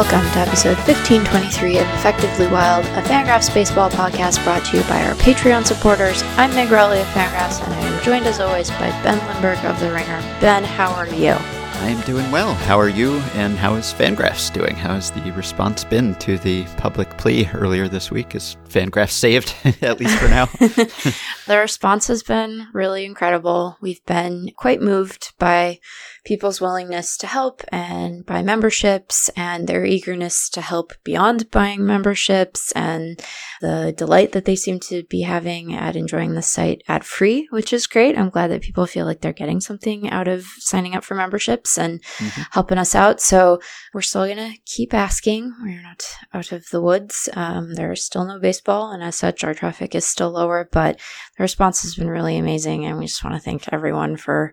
welcome to episode 1523 of Effectively Wild, a Fangraphs baseball podcast brought to you by our Patreon supporters. I'm Meg Rowley of Fangraphs, and I am joined as always by Ben Lindbergh of The Ringer. Ben, how are you? I am doing well. How are you? And how is Fangraphs doing? How has the response been to the public plea earlier this week? Is Fangraphs saved, at least for now? the response has been really incredible. We've been quite moved by people's willingness to help and buy memberships and their eagerness to help beyond buying memberships and the delight that they seem to be having at enjoying the site at free, which is great. I'm glad that people feel like they're getting something out of signing up for memberships and mm-hmm. helping us out. So we're still going to keep asking. We're not out of the woods. Um, there is still no baseball, and as such, our traffic is still lower, but the response has been really amazing. And we just want to thank everyone for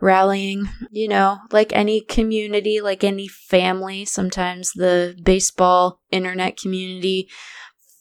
rallying, you know, like any community, like any family. Sometimes the baseball internet community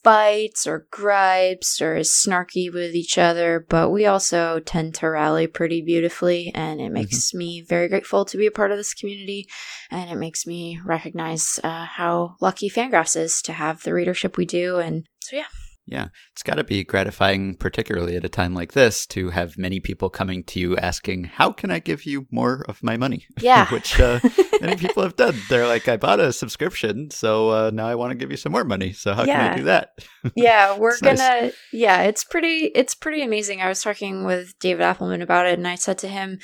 fights or gripes or is snarky with each other, but we also tend to rally pretty beautifully. And it mm-hmm. makes mm-hmm. me very grateful to be a part of this community. And it makes me recognize uh, how lucky Fangraphs is to have the readership we do. And so, yeah. Yeah, it's got to be gratifying, particularly at a time like this, to have many people coming to you asking, How can I give you more of my money? Yeah. Which uh, many people have done. They're like, I bought a subscription, so uh, now I want to give you some more money. So, how yeah. can I do that? yeah, we're going to, yeah, it's pretty, it's pretty amazing. I was talking with David Appelman about it, and I said to him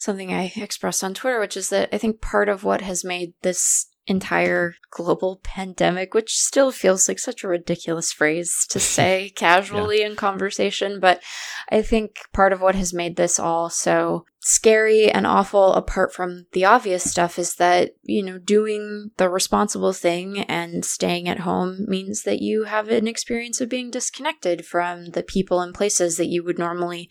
something I expressed on Twitter, which is that I think part of what has made this entire global pandemic, which still feels like such a ridiculous phrase to say casually yeah. in conversation. But I think part of what has made this all so scary and awful, apart from the obvious stuff, is that, you know, doing the responsible thing and staying at home means that you have an experience of being disconnected from the people and places that you would normally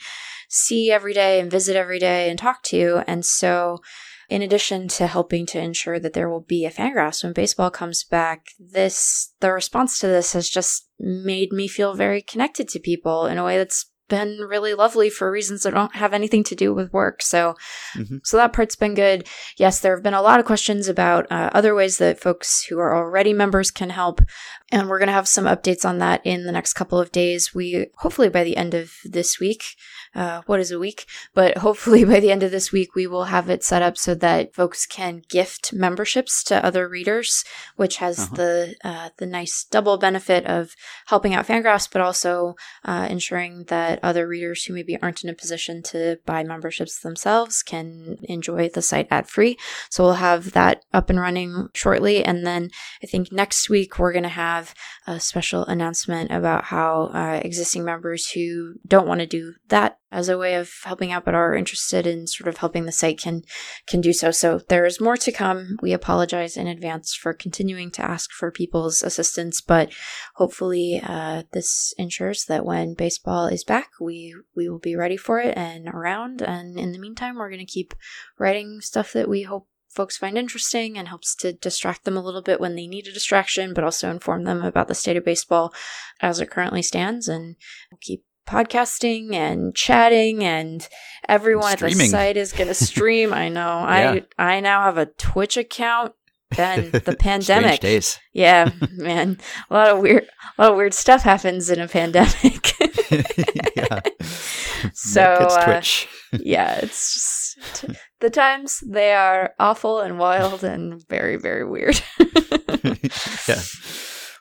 see every day and visit every day and talk to. And so, in addition to helping to ensure that there will be a fan fangraphs when baseball comes back, this the response to this has just made me feel very connected to people in a way that's been really lovely for reasons that don't have anything to do with work. So, mm-hmm. so that part's been good. Yes, there have been a lot of questions about uh, other ways that folks who are already members can help. And we're going to have some updates on that in the next couple of days. We hopefully by the end of this week, uh, what is a week? But hopefully by the end of this week, we will have it set up so that folks can gift memberships to other readers, which has uh-huh. the uh, the nice double benefit of helping out Fangraphs, but also uh, ensuring that other readers who maybe aren't in a position to buy memberships themselves can enjoy the site ad free. So we'll have that up and running shortly, and then I think next week we're going to have have a special announcement about how uh, existing members who don't want to do that as a way of helping out but are interested in sort of helping the site can can do so. So there is more to come. We apologize in advance for continuing to ask for people's assistance, but hopefully uh, this ensures that when baseball is back, we we will be ready for it and around. And in the meantime, we're going to keep writing stuff that we hope folks find interesting and helps to distract them a little bit when they need a distraction, but also inform them about the state of baseball as it currently stands. And keep podcasting and chatting and everyone at the site is going to stream. I know. Yeah. I I now have a Twitch account. Then the pandemic. days. Yeah, man. A lot of weird a lot of weird stuff happens in a pandemic. yeah. So uh, yeah, it's just the times they are awful and wild and very very weird. yeah.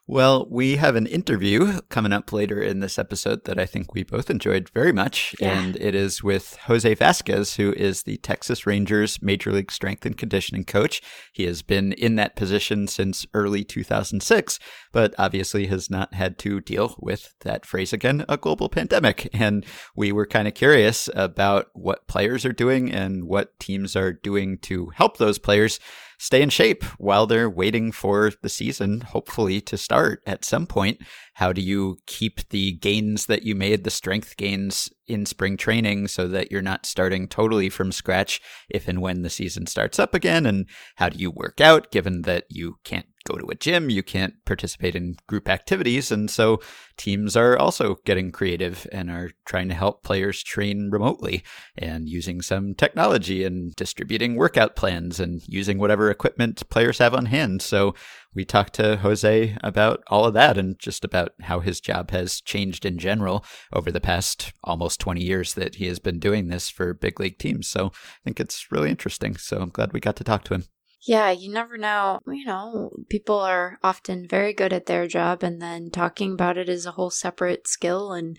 Well, we have an interview coming up later in this episode that I think we both enjoyed very much. Yeah. And it is with Jose Vasquez, who is the Texas Rangers Major League Strength and Conditioning coach. He has been in that position since early 2006, but obviously has not had to deal with that phrase again, a global pandemic. And we were kind of curious about what players are doing and what teams are doing to help those players stay in shape while they're waiting for the season, hopefully to start at some point. How do you keep the gains that you made, the strength gains in spring training, so that you're not starting totally from scratch if and when the season starts up again? And how do you work out given that you can't go to a gym, you can't participate in group activities. And so teams are also getting creative and are trying to help players train remotely and using some technology and distributing workout plans and using whatever equipment players have on hand. So we talked to Jose about all of that and just about how his job has changed in general over the past almost 20 years that he has been doing this for big league teams. So I think it's really interesting. So I'm glad we got to talk to him. Yeah, you never know. You know, people are often very good at their job, and then talking about it is a whole separate skill. And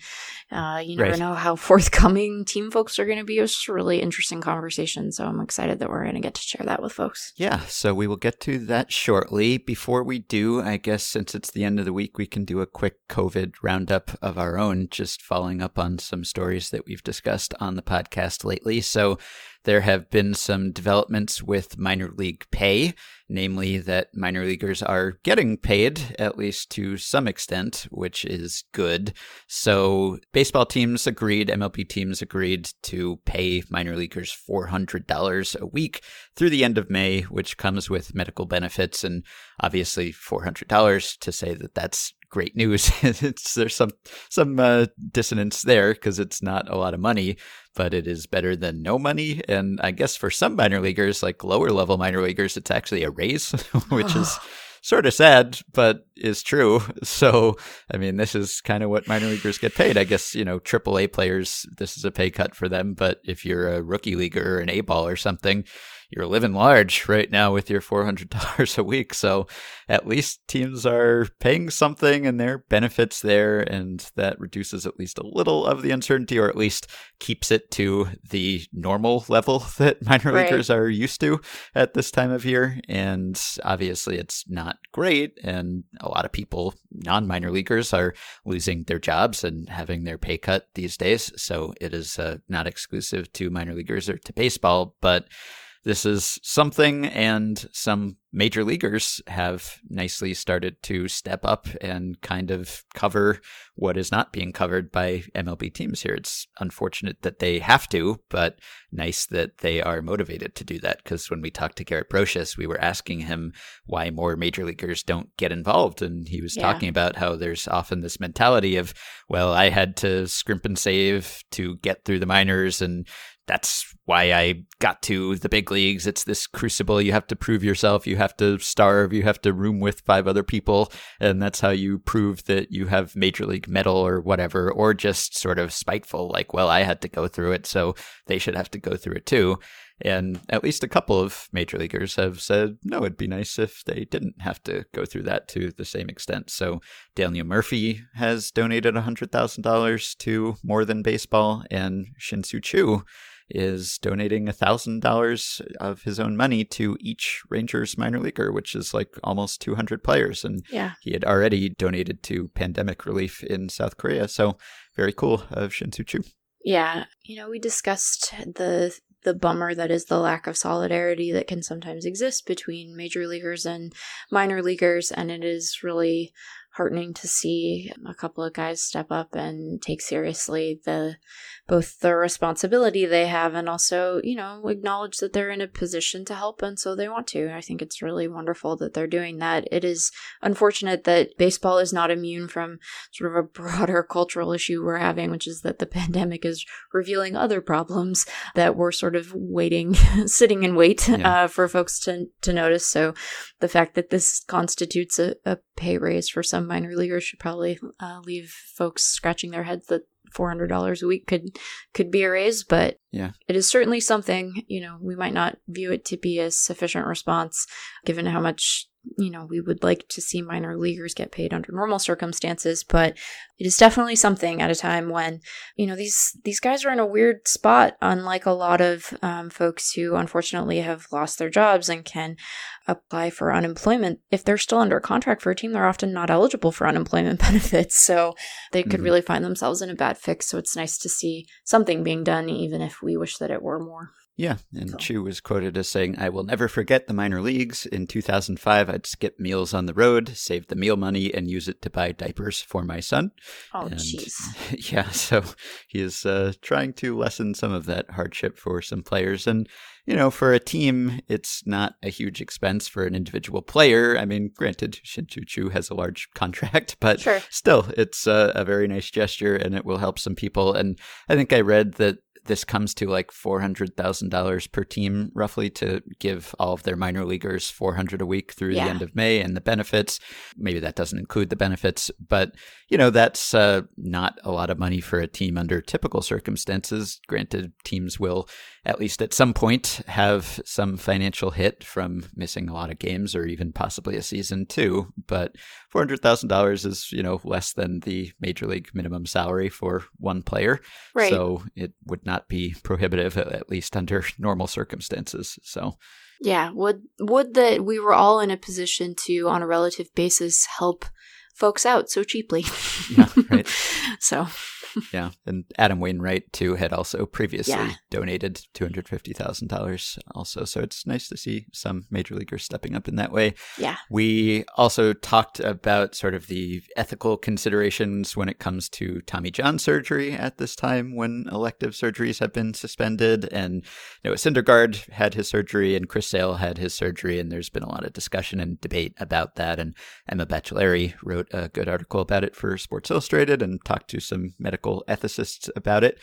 uh, you never right. know how forthcoming team folks are going to be. It's a really interesting conversation. So I'm excited that we're going to get to share that with folks. Yeah, so we will get to that shortly. Before we do, I guess since it's the end of the week, we can do a quick COVID roundup of our own, just following up on some stories that we've discussed on the podcast lately. So there have been some developments with minor league pay, namely that minor leaguers are getting paid, at least to some extent, which is good. So, baseball teams agreed, MLB teams agreed to pay minor leaguers $400 a week through the end of May, which comes with medical benefits. And obviously, $400 to say that that's great news. there's some some uh, dissonance there because it's not a lot of money, but it is better than no money. And I guess for some minor leaguers, like lower level minor leaguers, it's actually a raise, which is sort of sad, but is true. So, I mean, this is kind of what minor leaguers get paid. I guess, you know, AAA players, this is a pay cut for them. But if you're a rookie leaguer or an A ball or something, you're living large right now with your $400 a week. So at least teams are paying something and there are benefits there. And that reduces at least a little of the uncertainty or at least keeps it to the normal level that minor right. leaguers are used to at this time of year. And obviously, it's not great. And a lot of people, non minor leaguers, are losing their jobs and having their pay cut these days. So it is uh, not exclusive to minor leaguers or to baseball. But this is something, and some major leaguers have nicely started to step up and kind of cover what is not being covered by MLB teams here. It's unfortunate that they have to, but nice that they are motivated to do that. Because when we talked to Garrett Broshuis, we were asking him why more major leaguers don't get involved. And he was yeah. talking about how there's often this mentality of, well, I had to scrimp and save to get through the minors and that's why I got to the big leagues. It's this crucible. You have to prove yourself. You have to starve. You have to room with five other people. And that's how you prove that you have major league mettle or whatever, or just sort of spiteful, like, well, I had to go through it, so they should have to go through it too. And at least a couple of major leaguers have said, no, it'd be nice if they didn't have to go through that to the same extent. So Daniel Murphy has donated $100,000 to More Than Baseball, and Shin-Soo Choo is donating a $1,000 of his own money to each Rangers minor leaguer, which is like almost 200 players. And yeah. he had already donated to pandemic relief in South Korea. So very cool of Shin-Soo Choo. Yeah. You know, we discussed the the bummer that is the lack of solidarity that can sometimes exist between major leaguers and minor leaguers and it is really heartening to see a couple of guys step up and take seriously the both the responsibility they have and also you know acknowledge that they're in a position to help and so they want to. I think it's really wonderful that they're doing that. It is unfortunate that baseball is not immune from sort of a broader cultural issue we're having which is that the pandemic is revealing other problems that we're sort of waiting sitting in wait yeah. uh, for folks to to notice. So the fact that this constitutes a, a pay raise for some minor leaguers should probably uh, leave folks scratching their heads that four hundred dollars a week could could be a raise, but yeah, it is certainly something. You know, we might not view it to be a sufficient response given how much you know, we would like to see minor leaguers get paid under normal circumstances, but it is definitely something at a time when, you know, these these guys are in a weird spot, unlike a lot of um, folks who unfortunately have lost their jobs and can apply for unemployment. If they're still under contract for a team, they're often not eligible for unemployment benefits, so they could mm-hmm. really find themselves in a bad fix. So it's nice to see something being done, even if we wish that it were more. Yeah, and so. Choo was quoted as saying, I will never forget the minor leagues. In 2005, I'd skip meals on the road, save the meal money, and use it to buy diapers for my son. Oh, jeez. Yeah, so he is uh, trying to lessen some of that hardship for some players. And, you know, for a team, it's not a huge expense for an individual player. I mean, granted, Shin-Soo Choo has a large contract, but sure. still, it's a, a very nice gesture and it will help some people. And I think I read that this comes to like $400,000 per team roughly to give all of their minor leaguers 400 a week through yeah. the end of May and the benefits. Maybe that doesn't include the benefits, but you know, that's uh, not a lot of money for a team under typical circumstances. Granted, teams will at least at some point have some financial hit from missing a lot of games or even possibly a season too, but $400,000 is, you know, less than the major league minimum salary for one player. Right. So it would not be prohibitive, at least under normal circumstances. So, yeah, would would that we were all in a position to, on a relative basis, help folks out so cheaply. yeah, right. so yeah, and Adam Wainwright too had also previously yeah. donated two hundred fifty thousand dollars. Also, so it's nice to see some major leaguers stepping up in that way. Yeah, we also talked about sort of the ethical considerations when it comes to Tommy John surgery at this time when elective surgeries have been suspended, and you know Syndergaard had his surgery and Chris Sale had his surgery, and there's been a lot of discussion and debate about that. And Emma Baccellieri wrote a good article about it for Sports Illustrated and talked to some medical ethicists about it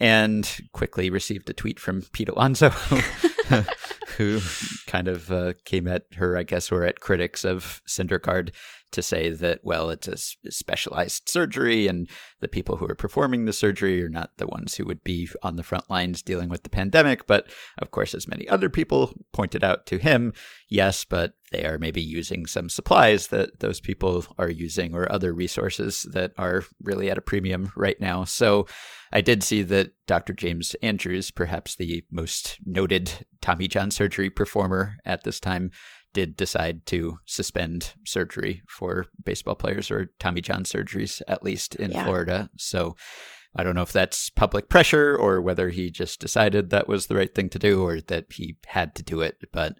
and quickly received a tweet from Pete Alonso, who kind of uh, came at her, I guess, or at critics of Syndergaard to say that, well, it's a specialized surgery and the people who are performing the surgery are not the ones who would be on the front lines dealing with the pandemic. But of course, as many other people pointed out to him, yes, but they are maybe using some supplies that those people are using or other resources that are really at a premium right now. So I did see that Dr. James Andrews, perhaps the most noted Tommy John surgery performer at this time, did decide to suspend surgery for baseball players or Tommy John surgeries, at least in yeah. Florida. So I don't know if that's public pressure or whether he just decided that was the right thing to do or that he had to do it. But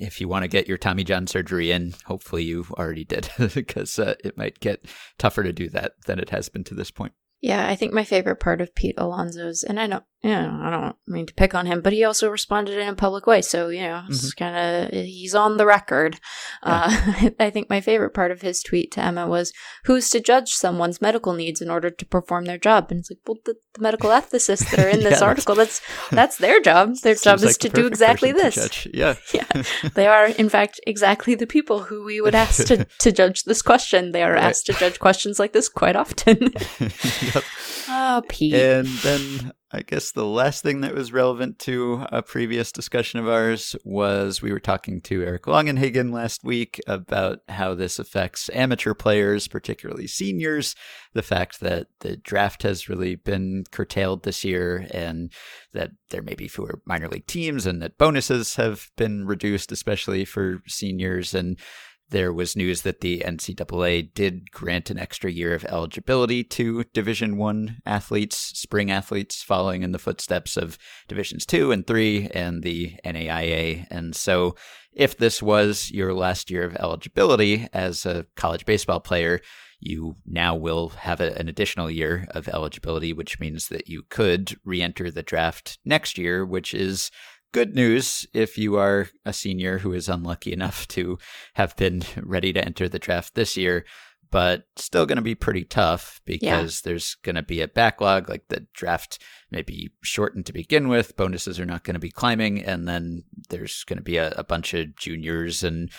if you want to get your Tommy John surgery in, hopefully you already did because uh, it might get tougher to do that than it has been to this point. Yeah, I think my favorite part of Pete Alonso's, and I don't, know, I don't mean to pick on him, but he also responded in a public way. So, you know, it's mm-hmm. kind of, he's on the record. Yeah. Uh, I think my favorite part of his tweet to Emma was, who's to judge someone's medical needs in order to perform their job? And it's like, well, the, the medical ethicists that are in this yeah, article, that's, that's their job. Their job is like to do exactly this. Yeah. yeah. They are, in fact, exactly the people who we would ask to, to judge this question. They are right. asked to judge questions like this quite often. yep. Oh, Pete. And then I guess the last thing that was relevant to a previous discussion of ours was we were talking to Eric Longenhagen last week about how this affects amateur players, particularly seniors. The fact that the draft has really been curtailed this year and that there may be fewer minor league teams and that bonuses have been reduced, especially for seniors. And there was news that the NCAA did grant an extra year of eligibility to Division One athletes, spring athletes, following in the footsteps of Divisions Two and Three and the NAIA. And so, if this was your last year of eligibility as a college baseball player, you now will have a, an additional year of eligibility, which means that you could re enter the draft next year, which is good news if you are a senior who is unlucky enough to have been ready to enter the draft this year but still going to be pretty tough because yeah. there's going to be a backlog. Like the draft may be shortened to begin with, bonuses are not going to be climbing, and then there's going to be a, a, bunch of juniors and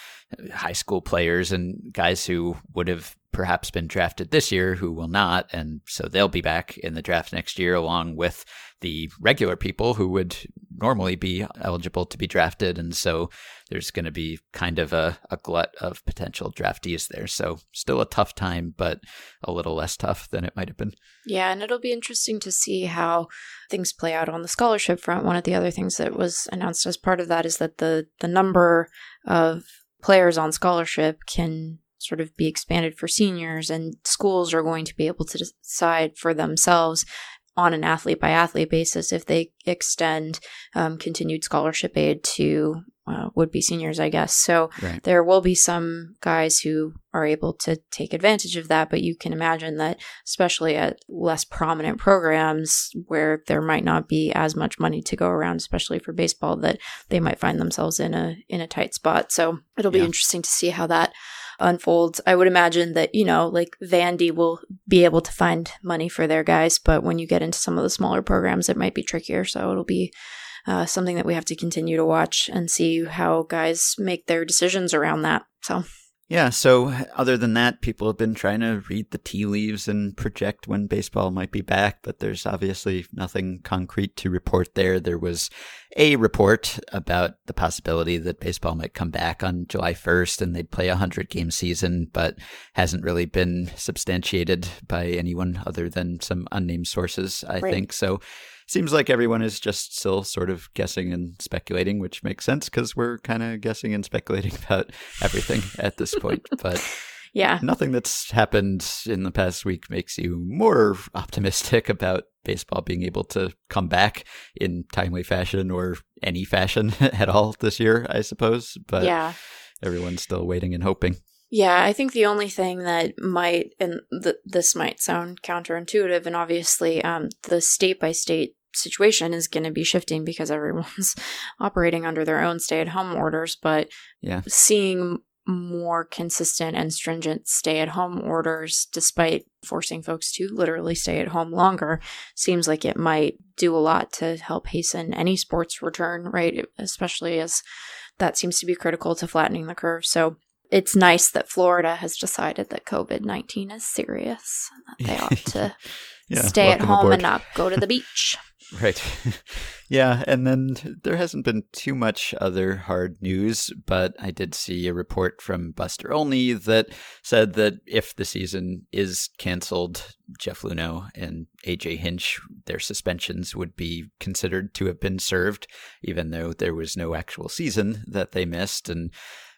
high school players and guys who would have perhaps been drafted this year who will not, and so they'll be back in the draft next year along with the regular people who would normally be eligible to be drafted. And so there's going to be kind of a, a glut of potential draftees there. So still a tough time, but a little less tough than it might have been. Yeah, and it'll be interesting to see how things play out on the scholarship front. One of the other things that was announced as part of that is that the the number of players on scholarship can sort of be expanded for seniors and schools are going to be able to decide for themselves on an athlete by athlete basis if they extend um, continued scholarship aid to uh, would be seniors, I guess. So right. there will be some guys who are able to take advantage of that, but you can imagine that, especially at less prominent programs where there might not be as much money to go around, especially for baseball, that they might find themselves in a in a tight spot. So it'll be yeah. interesting to see how that unfolds. I would imagine that, you know, like Vandy will be able to find money for their guys, but when you get into some of the smaller programs, it might be trickier. So it'll be uh, something that we have to continue to watch and see how guys make their decisions around that. So. Yeah, so other than that, people have been trying to read the tea leaves and project when baseball might be back, but there's obviously nothing concrete to report there. There was a report about the possibility that baseball might come back on July 1st and they'd play a 100 game season, but hasn't really been substantiated by anyone other than some unnamed sources, I right. think. So seems like everyone is just still sort of guessing and speculating, which makes sense because we're kind of guessing and speculating about everything at this point. But yeah, nothing that's happened in the past week makes you more optimistic about baseball being able to come back in timely fashion or any fashion at all this year, I suppose. But yeah, everyone's still waiting and hoping. Yeah, I think the only thing that might, and th- this might sound counterintuitive, and obviously um, the state by state situation is going to be shifting because everyone's operating under their own stay at home orders. But yeah. seeing more consistent and stringent stay at home orders, despite forcing folks to literally stay at home longer, seems like it might do a lot to help hasten any sports return, right? Especially as that seems to be critical to flattening the curve. So it's nice that Florida has decided that COVID 19 is serious, that they ought to yeah, stay at home aboard. and not go to the beach. Right. yeah. And then there hasn't been too much other hard news, but I did see a report from Buster Olney that said that if the season is canceled, Jeff Luhnow and AJ Hinch, their suspensions would be considered to have been served, even though there was no actual season that they missed. And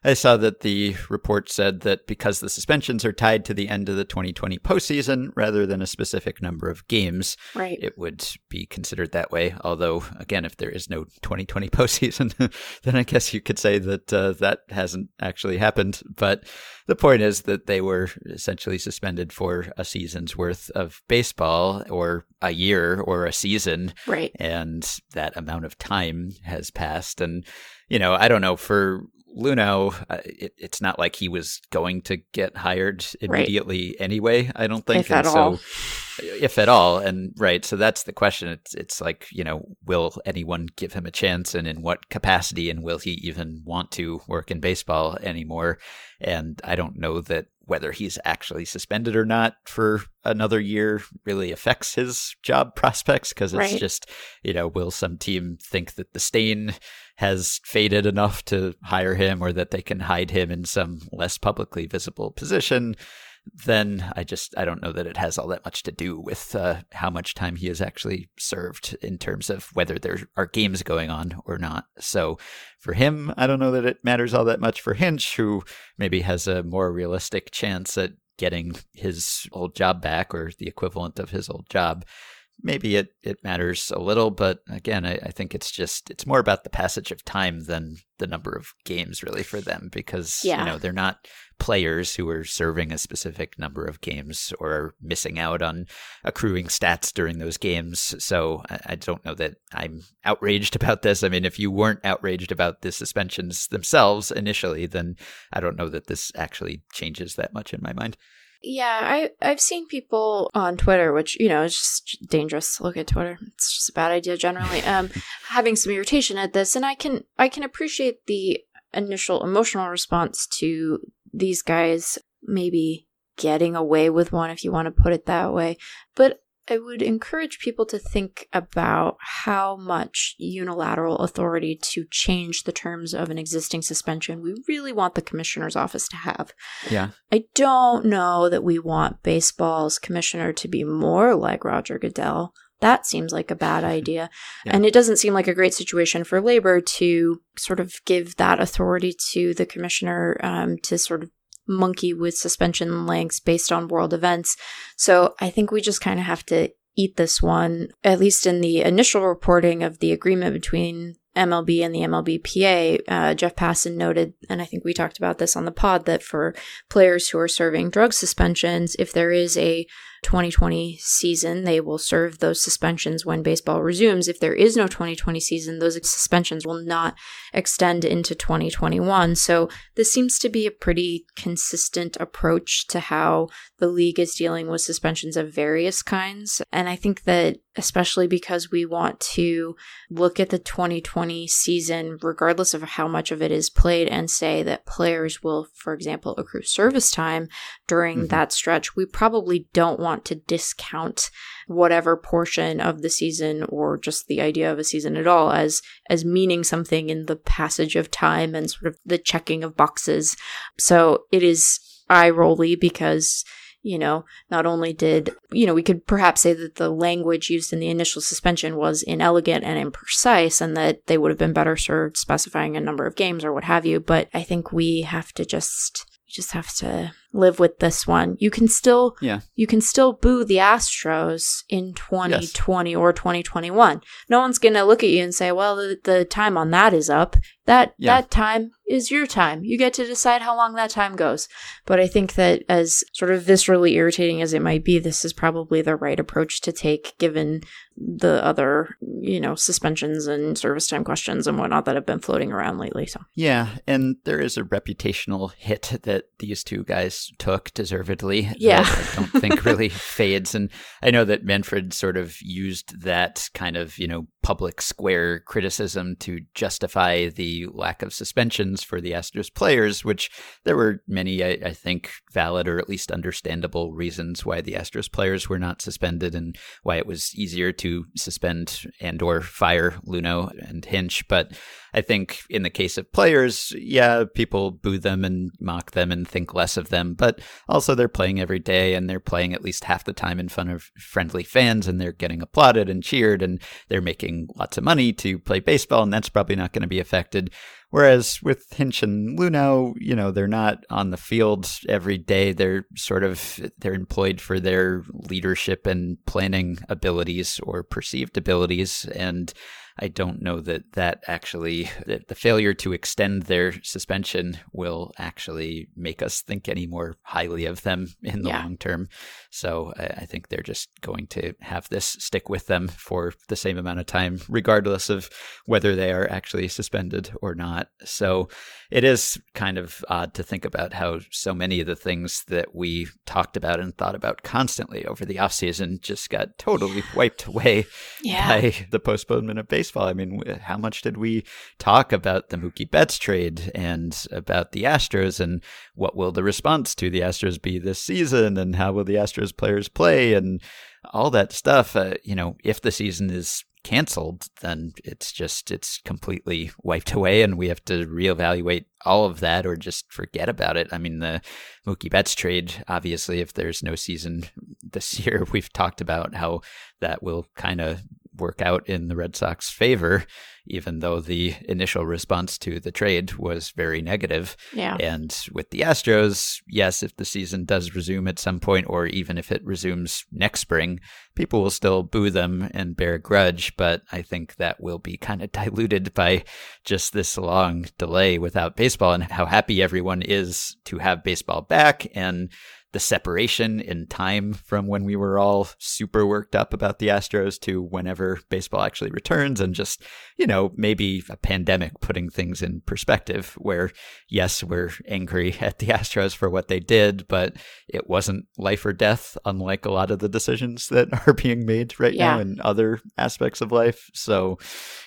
I saw that the report said that because the suspensions are tied to the end of the 2020 postseason rather than a specific number of games, right. it would be considered that way. Although, again, if there is no 2020 postseason, then I guess you could say that uh, that hasn't actually happened. But the point is that they were essentially suspended for a season's worth of baseball or a year or a season. Right. And that amount of time has passed. And, you know, I don't know, for Luhnow, uh, it, it's not like he was going to get hired immediately right. anyway. I don't think, if and so, all. If at all. And right, so that's the question. It's it's like you know, will anyone give him a chance, and in what capacity, and will he even want to work in baseball anymore? And I don't know that whether he's actually suspended or not for another year really affects his job prospects because it's right. just, you know, will some team think that the stain has faded enough to hire him or that they can hide him in some less publicly visible position? Then I just I don't know that it has all that much to do with uh, how much time he has actually served in terms of whether there are games going on or not. So for him, I don't know that it matters all that much. For Hinch, who maybe has a more realistic chance at getting his old job back or the equivalent of his old job, maybe it, it matters a little, but again, I, I, think it's just it's more about the passage of time than the number of games really for them because yeah. you know they're not players who are serving a specific number of games or missing out on accruing stats during those games. So I, I don't know that I'm outraged about this. I mean, if you weren't outraged about the suspensions themselves initially, then I don't know that this actually changes that much in my mind. Yeah, I I've seen people on Twitter, which you know is just dangerous to look at Twitter. It's just a bad idea generally. Um, having some irritation at this, and I can I can appreciate the initial emotional response to these guys maybe getting away with one, if you want to put it that way. But I would encourage people to think about how much unilateral authority to change the terms of an existing suspension we really want the commissioner's office to have. Yeah. I don't know that we want baseball's commissioner to be more like Roger Goodell. That seems like a bad idea. Yeah. And it doesn't seem like a great situation for labor to sort of give that authority to the commissioner um, to sort of monkey with suspension lengths based on world events. So I think we just kind of have to eat this one, at least in the initial reporting of the agreement between MLB and the MLBPA. Uh, Jeff Passan noted, and I think we talked about this on the pod, that for players who are serving drug suspensions, if there is a 2020 season, they will serve those suspensions when baseball resumes. If there is no 2020 season, those suspensions will not extend into 2021. So this seems to be a pretty consistent approach to how the league is dealing with suspensions of various kinds. And I think that especially because we want to look at the 2020 season, regardless of how much of it is played, and say that players will, for example, accrue service time during mm-hmm. that stretch. We probably don't want to discount whatever portion of the season or just the idea of a season at all as as meaning something in the passage of time and sort of the checking of boxes. So it is eye rolly because you know, not only did, you know, we could perhaps say that the language used in the initial suspension was inelegant and imprecise and that they would have been better served specifying a number of games or what have you. But I think we have to just, just have to live with this one. You can still yeah. you can still boo the Astros in 2020 yes. or 2021. No one's going to look at you and say, "Well, the, the time on that is up." That yeah. that time is your time. You get to decide how long that time goes. But I think that as sort of viscerally irritating as it might be, this is probably the right approach to take given the other, you know, suspensions and service time questions and whatnot that have been floating around lately. So Yeah, and there is a reputational hit that these two guys took deservedly. Yeah. I don't think really fades. And I know that Manfred sort of used that kind of, you know, public square criticism to justify the lack of suspensions for the Astros players, which there were many, I, I think, valid or at least understandable reasons why the Astros players were not suspended and why it was easier to suspend and or fire Luhnow and Hinch. But I think in the case of players, yeah, people boo them and mock them and think less of them, but also they're playing every day and they're playing at least half the time in front of friendly fans and they're getting applauded and cheered and they're making lots of money to play baseball and that's probably not going to be affected. Whereas with Hinch and Luhnow, you know, they're not on the field every day. They're sort of they're employed for their leadership and planning abilities or perceived abilities and I don't know that that actually that the failure to extend their suspension will actually make us think any more highly of them in the yeah. long term. So I, I, think they're just going to have this stick with them for the same amount of time, regardless of whether they are actually suspended or not. So it is kind of odd to think about how so many of the things that we talked about and thought about constantly over the offseason just got totally wiped away yeah. by the postponement of baseball. I mean, how much did we talk about the Mookie Betts trade and about the Astros and what will the response to the Astros be this season and how will the Astros Astros players play and all that stuff. Uh, you know, if the season is canceled, then it's just it's completely wiped away, and we have to reevaluate all of that or just forget about it. I mean, the Mookie Betts trade, obviously, if there's no season this year, we've talked about how that will kind of work out in the Red Sox favor even though the initial response to the trade was very negative. Yeah. And with the Astros, yes, if the season does resume at some point, or even if it resumes next spring, people will still boo them and bear a grudge. But I think that will be kind of diluted by just this long delay without baseball and how happy everyone is to have baseball back. And the separation in time from when we were all super worked up about the Astros to whenever baseball actually returns, and just, you know, maybe a pandemic putting things in perspective where, yes, we're angry at the Astros for what they did, but it wasn't life or death, unlike a lot of the decisions that are being made right yeah. now in other aspects of life. So,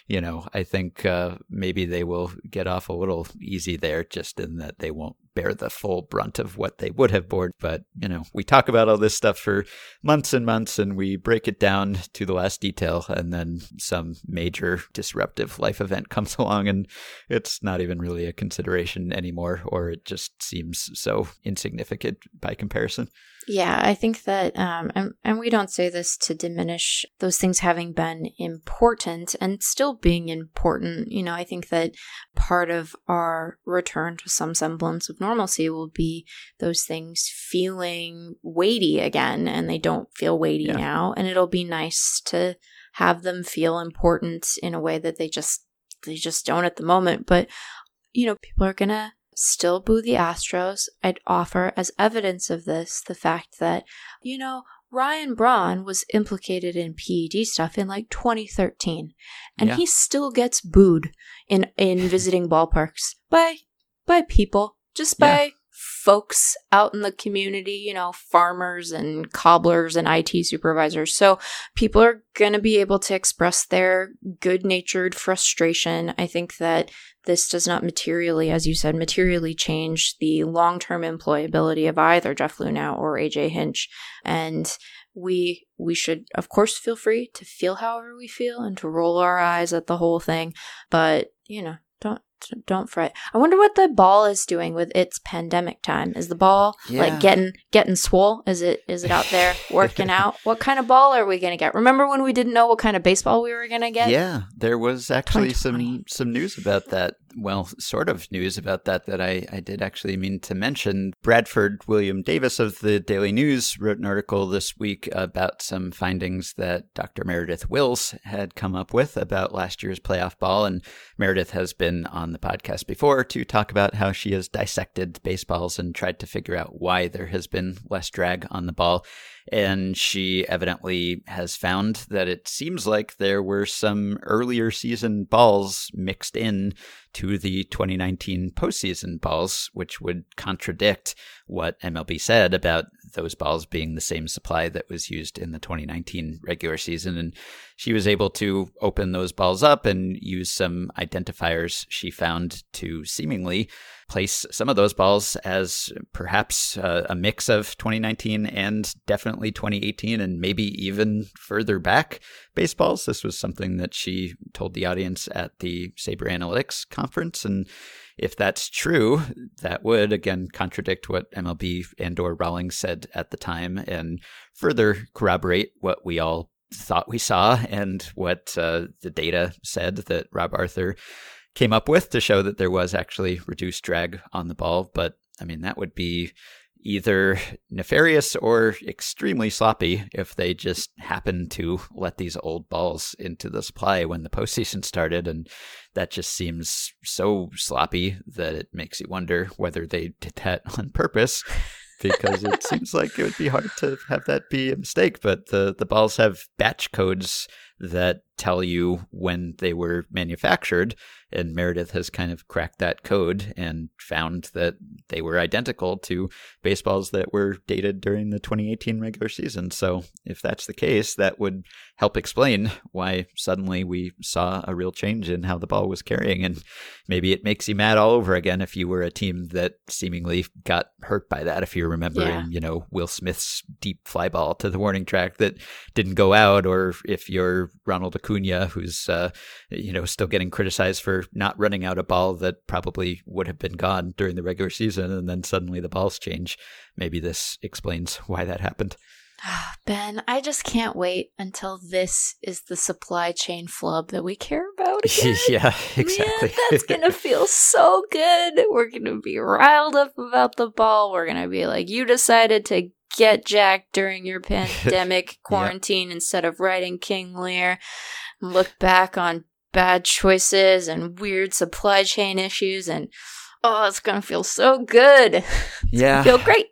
you know, I think uh, maybe they will get off a little easy there, just in that they won't bear the full brunt of what they would have borne. But, you know, we talk about all this stuff for months and months and we break it down to the last detail. And then some major disruptive life event comes along and it's not even really a consideration anymore, or it just seems so insignificant by comparison. Yeah, I think that, um, and, and we don't say this to diminish those things having been important and still being important. You know, I think that part of our return to some semblance of normalcy will be those things feeling weighty again, and they don't feel weighty yeah. now. And it'll be nice to have them feel important in a way that they just they just don't at the moment. But you know, people are gonna still boo the Astros. I'd offer as evidence of this the fact that, you know, Ryan Braun was implicated in PED stuff in like 2013, and yeah. he still gets booed in in visiting ballparks by by people, just by yeah. Folks out in the community, you know, farmers and cobblers and IT supervisors. So people are going to be able to express their good-natured frustration. I think that this does not materially, as you said, materially change the long term employability of either Jeff Luhnow or AJ Hinch. And we we should of course feel free to feel however we feel and to roll our eyes at the whole thing. But, you know, don't fret. I wonder what the ball is doing with its pandemic time. Is the ball yeah. like getting getting swole? Is it is it out there working out? What kind of ball are we gonna get? Remember when we didn't know what kind of baseball we were gonna get? Yeah, there was actually some some news about that. Well, sort of news about that that I, I did actually mean to mention. Bradford William Davis of the Daily News wrote an article this week about some findings that Dr. Meredith Wills had come up with about last year's playoff ball. And Meredith has been on the podcast before to talk about how she has dissected baseballs and tried to figure out why there has been less drag on the ball. And she evidently has found that it seems like there were some earlier season balls mixed in to the 2019 postseason balls, which would contradict what MLB said about those balls being the same supply that was used in the 2019 regular season. And she was able to open those balls up and use some identifiers she found to seemingly place some of those balls as perhaps uh, a mix of 2019 and definitely 2018 and maybe even further back baseballs. This was something that she told the audience at the SABR Analytics conference. And if that's true, that would again contradict what MLB and or Rawlings said at the time and further corroborate what we all thought we saw and what uh, the data said that Rob Arthur came up with to show that there was actually reduced drag on the ball. But I mean, that would be either nefarious or extremely sloppy if they just happened to let these old balls into the supply when the postseason started. And that just seems so sloppy that it makes you wonder whether they did that on purpose. because it seems like it would be hard to have that be a mistake. But the, the balls have batch codes that tell you when they were manufactured. And Meredith has kind of cracked that code and found that they were identical to baseballs that were dated during the 2018 regular season. So, if that's the case, that would help explain why suddenly we saw a real change in how the ball was carrying. And maybe it makes you mad all over again if you were a team that seemingly got hurt by that. If you remember, yeah. you know, Will Smith's deep fly ball to the warning track that didn't go out, or if you're Ronald Acuna, who's uh, you know still getting criticized for not running out a ball that probably would have been gone during the regular season, and then suddenly the balls change. Maybe this explains why that happened. Ben, I just can't wait until this is the supply chain flub that we care about again. yeah, exactly. Man, that's gonna feel so good. We're gonna be riled up about the ball. We're gonna be like, you decided to get jacked during your pandemic quarantine yep. instead of writing King Lear. Look back on bad choices and weird supply chain issues and oh, it's gonna feel so good. Yeah. feel great.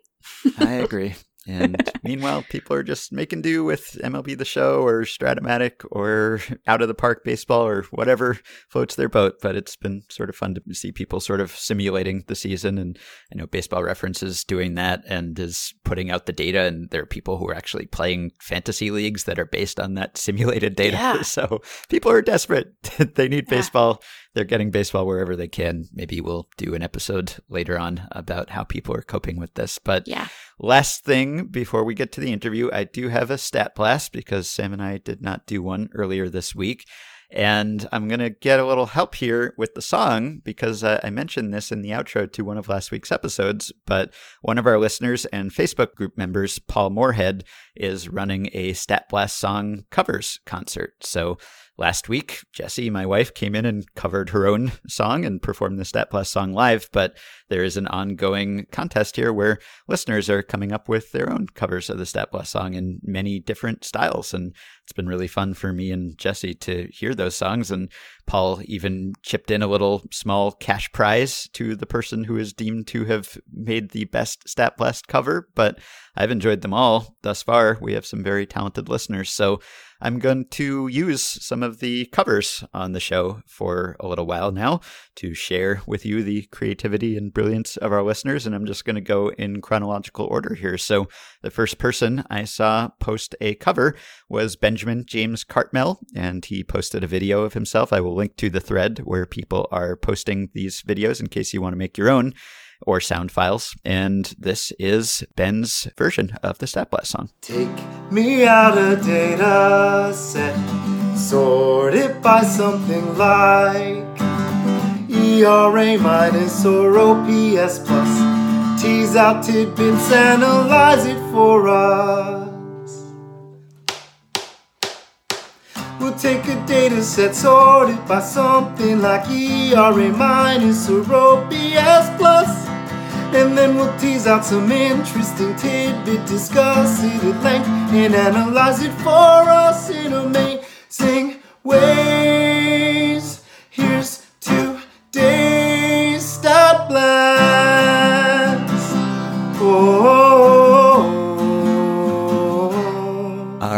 I agree. And meanwhile, people are just making do with MLB The Show or Strat-O-Matic or Out of the Park Baseball or whatever floats their boat. But it's been sort of fun to see people sort of simulating the season. And I know Baseball Reference is doing that and is putting out the data. And there are people who are actually playing fantasy leagues that are based on that simulated data. Yeah. So people are desperate. they need yeah. baseball they're getting baseball wherever they can. Maybe we'll do an episode later on about how people are coping with this. But yeah. last thing before we get to the interview, I do have a stat blast because Sam and I did not do one earlier this week. And I'm going to get a little help here with the song because uh, I mentioned this in the outro to one of last week's episodes. But one of our listeners and Facebook group members, Paul Moorhead, is running a Stat Blast song covers concert. So last week, Jessie, my wife, came in and covered her own song and performed the Stat Blast song live. But there is an ongoing contest here where listeners are coming up with their own covers of the Stat Blast song in many different styles. And it's been really fun for me and Jesse to hear those songs. And Paul even chipped in a little small cash prize to the person who is deemed to have made the best Stat Blast cover. But I've enjoyed them all thus far. We have some very talented listeners. So I'm going to use some of the covers on the show for a little while now to share with you the creativity and brilliance of our listeners. And I'm just going to go in chronological order here. So the first person I saw post a cover was Benjamin James Cartmel, and he posted a video of himself. I will link to the thread where people are posting these videos in case you want to make your own or sound files. And this is Ben's version of the Stat Blast song. Take me out a data set, sort it by something like ERA minus or OPS plus. Tease out tidbits, analyze it for us. We'll take a data set sorted by something like ERA minus or plus. And then we'll tease out some interesting tidbit, discuss it at length, and analyze it for us in amazing ways.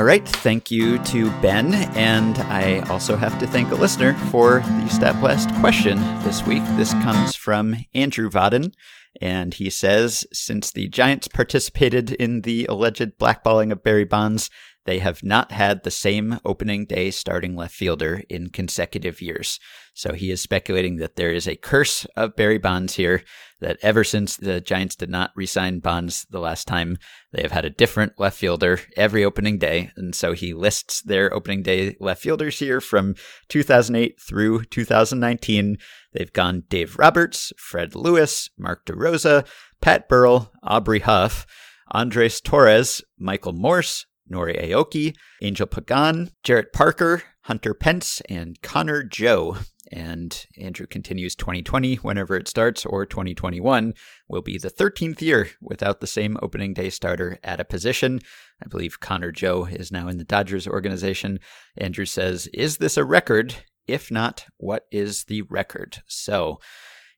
Right, thank you to Ben, and I also have to thank a listener for the Stat Blast question this week. This comes from Andrew Vaden. And he says since the Giants participated in the alleged blackballing of Barry Bonds, they have not had the same opening day starting left fielder in consecutive years. So he is speculating that there is a curse of Barry Bonds here, that ever since the Giants did not re sign Bonds the last time, they have had a different left fielder every opening day. And so he lists their opening day left fielders here from 2008 through 2019. They've gone Dave Roberts, Fred Lewis, Mark DeRosa, Pat Burrell, Aubrey Huff, Andres Torres, Michael Morse, Nori Aoki, Angel Pagan, Jarrett Parker, Hunter Pence, and Connor Joe. And Andrew continues 2020, whenever it starts, or 2021 will be the 13th year without the same opening day starter at a position. I believe Connor Joe is now in the Dodgers organization. Andrew says, Is this a record? If not, what is the record? So,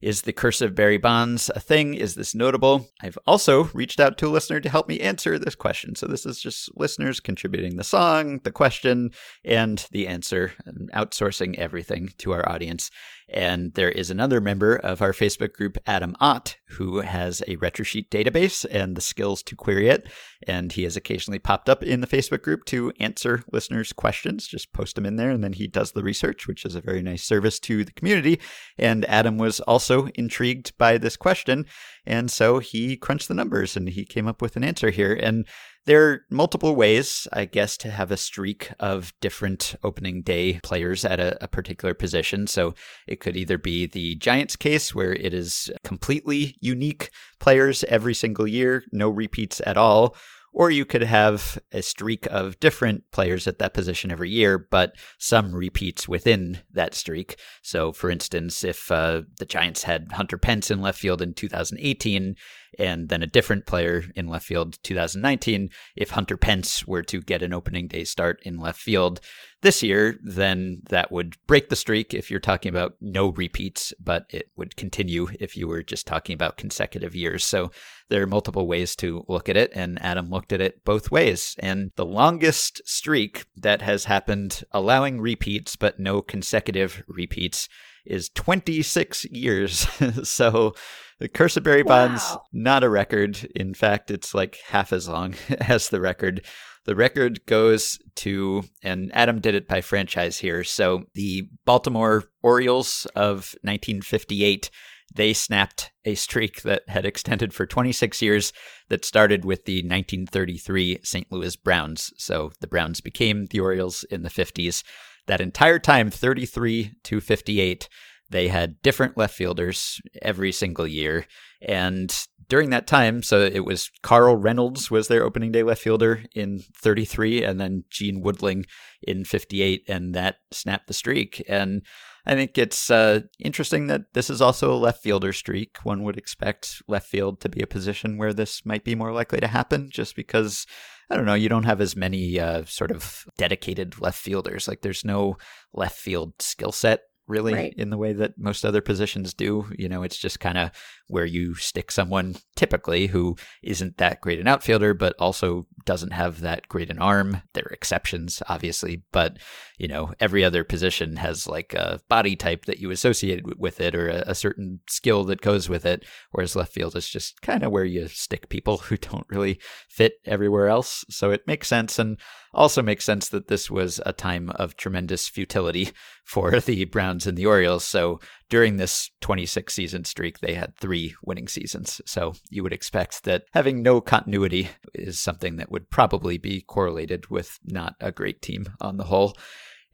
is the curse of Barry Bonds a thing? Is this notable? I've also reached out to a listener to help me answer this question. So this is just listeners contributing the song, the question, and the answer, and outsourcing everything to our audience. And there is another member of our Facebook group, Adam Ott, who has a RetroSheet database and the skills to query it. And he has occasionally popped up in the Facebook group to answer listeners' questions. Just post them in there, and then he does the research, which is a very nice service to the community. And Adam was also intrigued by this question. And so he crunched the numbers and he came up with an answer here. And there are multiple ways, I guess, to have a streak of different opening day players at a, a, particular position. So it could either be the Giants case, where it is completely unique players every single year, no repeats at all. Or you could have a streak of different players at that position every year, but some repeats within that streak. So, for instance, if uh, the Giants had Hunter Pence in left field in 2018, and then a different player in left field 2019. If Hunter Pence were to get an opening day start in left field this year, then that would break the streak if you're talking about no repeats, but it would continue if you were just talking about consecutive years. So there are multiple ways to look at it, and Adam looked at it both ways. And the longest streak that has happened allowing repeats but no consecutive repeats is 26 years. so the Curse of Barry wow. Bonds, not a record. In fact, it's like half as long as the record. The record goes to, and Adam did it by franchise here. So the Baltimore Orioles of 1958, they snapped a streak that had extended for 26 years that started with the 1933 St. Louis Browns. So the Browns became the Orioles in the 50s. That entire time, 33 to 58, they had different left fielders every single year. And during that time, so it was Carl Reynolds was their opening day left fielder in 33, and then Gene Woodling in 58, and that snapped the streak. And I think it's uh, interesting that this is also a left fielder streak. One would expect left field to be a position where this might be more likely to happen, just because I don't know, you don't have as many uh, sort of dedicated left fielders. Like there's no left field skill set really right. in the way that most other positions do. You know, it's just kind of where you stick someone typically who isn't that great an outfielder, but also doesn't have that great an arm. There are exceptions, obviously, but you know, every other position has like a body type that you associate with it or a, a certain skill that goes with it. Whereas left field is just kind of where you stick people who don't really fit everywhere else. So it makes sense. And also makes sense that this was a time of tremendous futility for the Browns and the Orioles. So during this 26 season streak, they had three winning seasons. So you would expect that having no continuity is something that would probably be correlated with not a great team on the whole.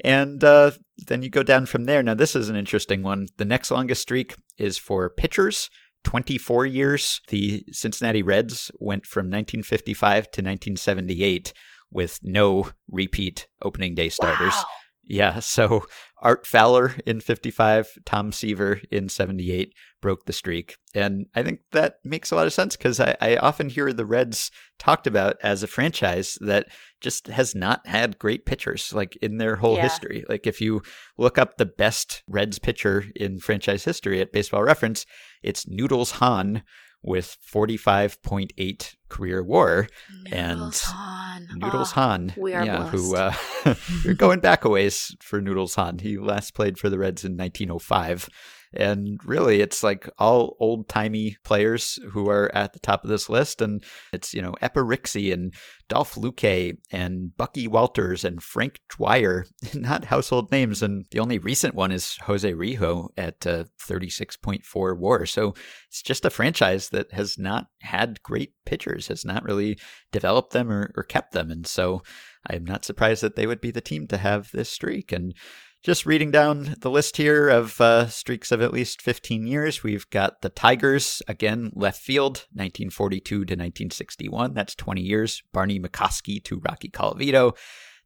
And uh, then you go down from there. Now, this is an interesting one. The next longest streak is for pitchers. 24 years. The Cincinnati Reds went from 1955 to 1978 with no repeat opening day starters. Wow. Yeah, so Art Fowler in 55, Tom Seaver in 78 broke the streak. And I think that makes a lot of sense because I, I, often hear the Reds talked about as a franchise that just has not had great pitchers like in their whole yeah. history. Like if you look up the best Reds pitcher in franchise history at Baseball Reference, it's Noodles Hahn with 45.8 career war Noodles and Hahn. Noodles oh, Hahn we are yeah, who uh, you're going back a ways for Noodles Hahn. He last played for the Reds in 1905 and really, it's like all old timey players who are at the top of this list. And it's, you know, Eppa Rixey and Dolph Luque and Bucky Walters and Frank Dwyer, not household names. And the only recent one is Jose Rijo at uh, 36.4 war. So it's just a franchise that has not had great pitchers, has not really developed them or, or kept them. And so I'm not surprised that they would be the team to have this streak. And just reading down the list here of uh, streaks of at least 15 years, we've got the Tigers, again, left field, 1942 to 1961. That's 20 years. Barney McCosky to Rocky Colavito.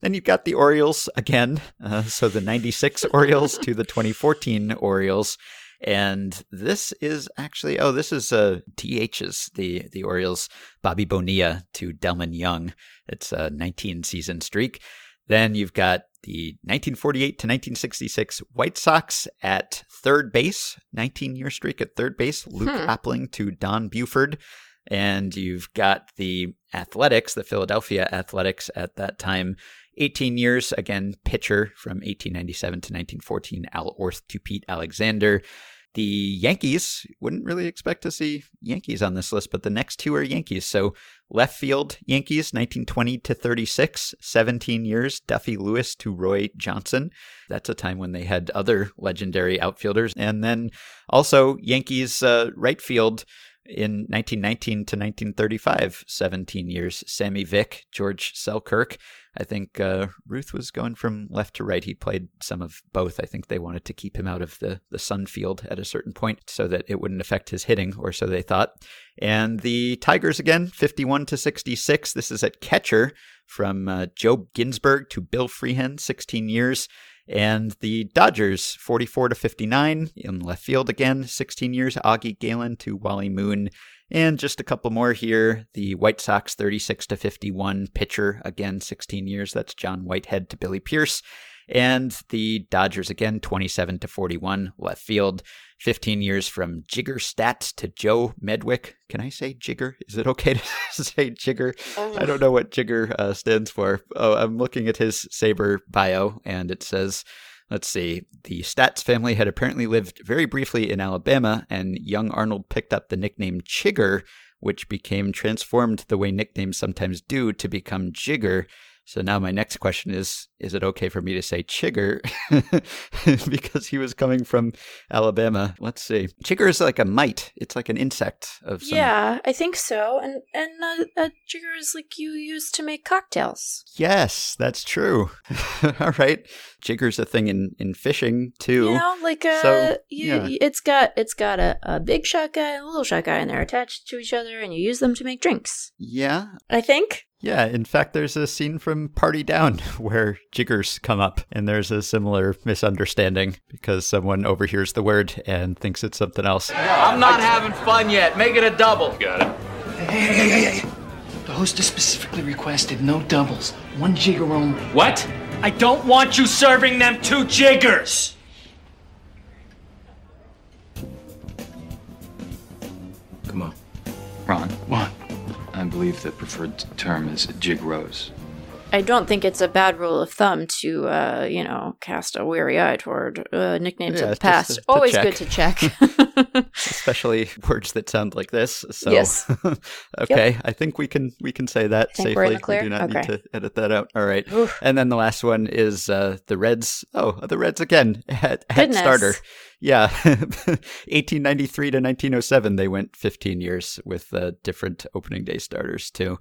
Then you've got the Orioles again. Uh, so the 96 Orioles to the 2014 Orioles. And this is actually, oh, this is uh, DH's, the, the Orioles, Bobby Bonilla to Delmon Young. It's a 19 season streak. Then you've got the 1948 to 1966 White Sox at third base, 19 year streak at third base, Luke hmm. Appling to Don Buford. And you've got the Athletics, the Philadelphia Athletics at that time, 18 years, again, pitcher from 1897 to 1914, Al Orth to Pete Alexander. The Yankees wouldn't really expect to see Yankees on this list, but the next two are Yankees. So left field Yankees, 1920 to 36, 17 years, Duffy Lewis to Roy Johnson. That's a time when they had other legendary outfielders. And then also Yankees uh, right field in 1919 to 1935, 17 years, Sammy Vick, George Selkirk. I think uh, Ruth was going from left to right. He played some of both. I think they wanted to keep him out of the, the sun field at a certain point so that it wouldn't affect his hitting, or so they thought. And the Tigers again, 51 to 66. This is at catcher from uh, Joe Ginsberg to Bill Freehan, 16 years. And the Dodgers, 44 to 59 in left field again, 16 years, Augie Galan to Wally Moon. And just a couple more here. The White Sox 36 to 51 pitcher again 16 years. That's John Whitehead to Billy Pierce. And the Dodgers again 27 to 41 left field. 15 years from Jigger Statz to Joe Medwick. Can I say Jigger? Is it okay to say Jigger? Oh. I don't know what Jigger uh, stands for. Oh, I'm looking at his SABR bio and it says Let's see. The Statz family had apparently lived very briefly in Alabama, and young Arnold picked up the nickname Chigger, which became transformed the way nicknames sometimes do to become Jigger. So now my next question is is it okay for me to say Chigger because he was coming from Alabama? Let's see. Chigger is like a mite. It's like an insect of some Yeah, I think so. And and uh, a jigger is like you use to make cocktails. Yes, that's true. All right. Jigger's a thing in, in fishing too. You know, like uh, So, you, yeah. it's got it's got a, a big shot guy and a little shot guy, and they're attached to each other, and you use them to make drinks. Yeah. I think. Yeah, in fact, there's a scene from Party Down where jiggers come up, and there's a similar misunderstanding because someone overhears the word and thinks it's something else. I'm not having fun yet. Make it a double. Got it. Hey, hey, hey, hey, hey. The hostess specifically requested no doubles, one jigger only. What? I don't want you serving them two jiggers! Come on. Ron. What? I believe the preferred term is jig rose. I don't think it's a bad rule of thumb to, uh, you know, cast a weary eye toward uh, nicknames Yeah, of the past. to- to Always check. good to check. Especially words that sound like this. So Yes. okay, I think we can we can say that safely. we're in the clear? We do not need to edit that out. All right. Oof. And then the last one is uh, the Reds. Oh, the Reds again at, at starter. Yeah, 1893 to 1907. They went 15 years with uh, different opening day starters too.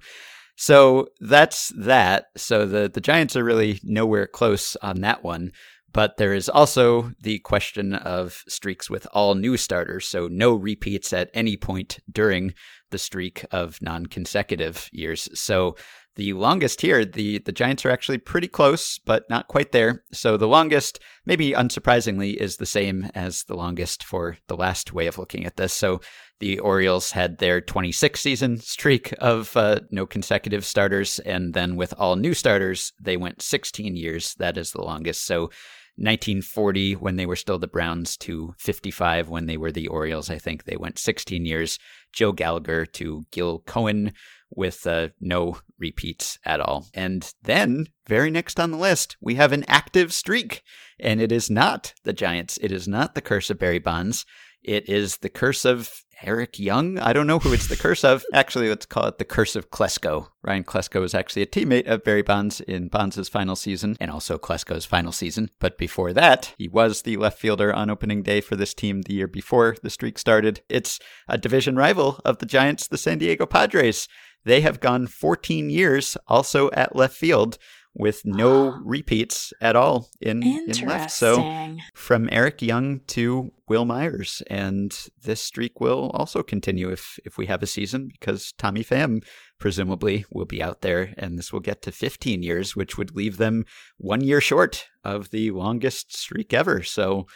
So that's that. So the the Giants are really nowhere close on that one. But there is also the question of streaks with all new starters, so no repeats at any point during the streak of non-consecutive years. So the longest here, the the Giants are actually pretty close, but not quite there. So the longest, maybe unsurprisingly, is the same as the longest for the last way of looking at this. So the Orioles had their 26 season streak of uh, no consecutive starters, and then with all new starters, they went 16 years. That is the longest. So 1940 when they were still the Browns to 55 when they were the Orioles. I think they went 16 years. Joe Gallagher to Gil Coan with uh, no repeats at all. And then, very next on the list, we have an active streak. And it is not the Giants. It is not the curse of Barry Bonds. It is the curse of Eric Young. I don't know who it's the curse of. Actually, let's call it the curse of Klesko. Ryan Klesko was actually a teammate of Barry Bonds in Bonds' final season and also Klesko's final season. But before that, he was the left fielder on opening day for this team the year before the streak started. It's a division rival of the Giants, the San Diego Padres. They have gone 14 years also at left field with no repeats at all in, in left. So from Eric Young to Wil Myers, and this streak will also continue if if we have a season because Tommy Pham presumably will be out there, and this will get to 15 years, which would leave them one year short of the longest streak ever. So.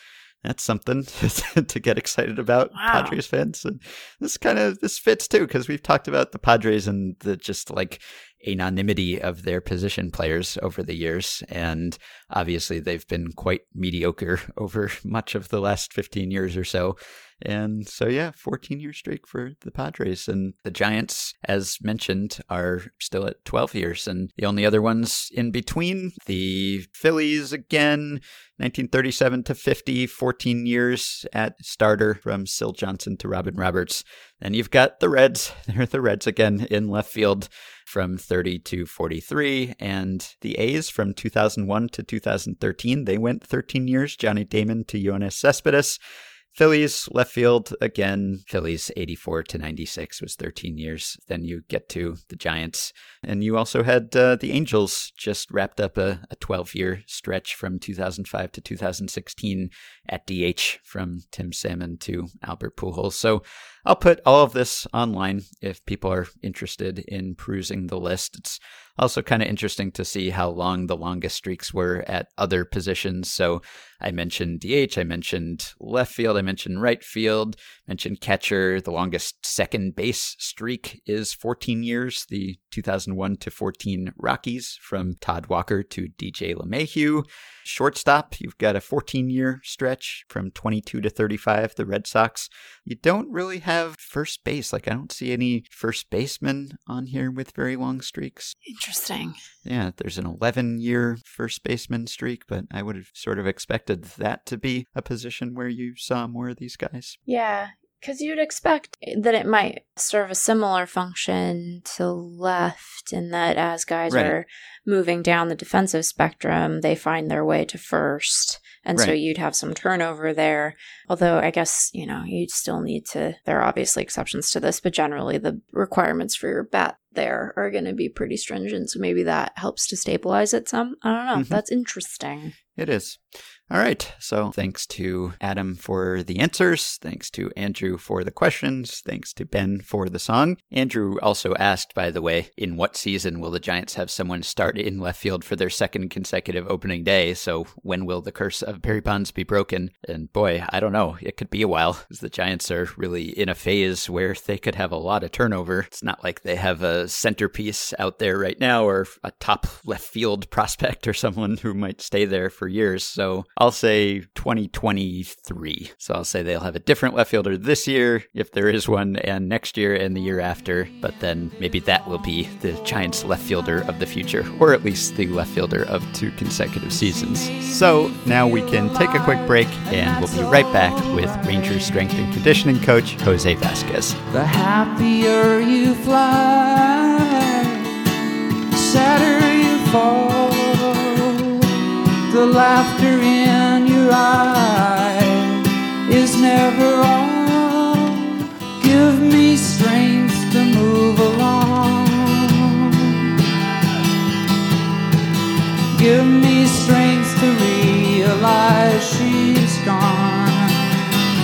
That's something to get excited about, Wow. Padres fans. And this kind of this fits too because we've talked about the Padres and the just like anonymity of their position players over the years, and obviously they've been quite mediocre over much of the last 15 years or so. And so, yeah, 14 year streak for the Padres. And the Giants, as mentioned, are still at 12 years. And the only other ones in between, the Phillies again, 1937 to 50, 14 years at starter from Sil Johnson to Robin Roberts. And you've got the Reds. They're the Reds again in left field from 30 to 43. And the A's from 2001 to 2013, they went 13 years. Johnny Damon to Yoenis Cespedes. Phillies left field again. Phillies 84 to 96 was 13 years. Then you get to the Giants. And you also had uh, the Angels just wrapped up a 12 year stretch from 2005 to 2016 at DH from Tim Salmon to Albert Pujols. So I'll put all of this online if people are interested in perusing the list. It's also kind of interesting to see how long the longest streaks were at other positions. So I mentioned DH, I mentioned left field, I mentioned right field, mentioned catcher. The longest second base streak is 14 years, the 2001 to 14 Rockies from Todd Walker to DJ LeMahieu. Shortstop, you've got a 14 year stretch from 22 to 35, the Red Sox. You don't really have first base. Like, I don't see any first basemen on here with very long streaks. Interesting. Yeah, there's an 11 year first baseman streak, but I would have sort of expected that to be a position where you saw more of these guys. Yeah. Because you'd expect that it might serve a similar function to left, in that as guys Right. are moving down the defensive spectrum, they find their way to first. And so you'd have some turnover there. Although I guess, you know, you'd still need to, there are obviously exceptions to this, but generally the requirements for your bat there are going to be pretty stringent. So maybe that helps to stabilize it some. I don't know. Mhm. That's interesting. It is. All right. So thanks to Adam for the answers. Thanks to Andrew for the questions. Thanks to Ben for the song. Andrew also asked, by the way, in what season will the Giants have someone start in left field for their second consecutive opening day? So when will the curse of Barry Bonds be broken? And boy, I don't know. It could be a while because the Giants are really in a phase where they could have a lot of turnover. It's not like they have a centerpiece out there right now or a top left field prospect or someone who might stay there for years. So I'll say 2023. So I'll say they'll have a different left fielder this year, if there is one, and next year and the year after. But then maybe that will be the Giants left fielder of the future, or at least the left fielder of two consecutive seasons. So now we can take a quick break and we'll be right back with Rangers strength and conditioning coach Jose Vasquez. The happier you fly, sadder you fall. The laughter in your eye is never all. Give me strength to move along. Give me strength to realize she's gone.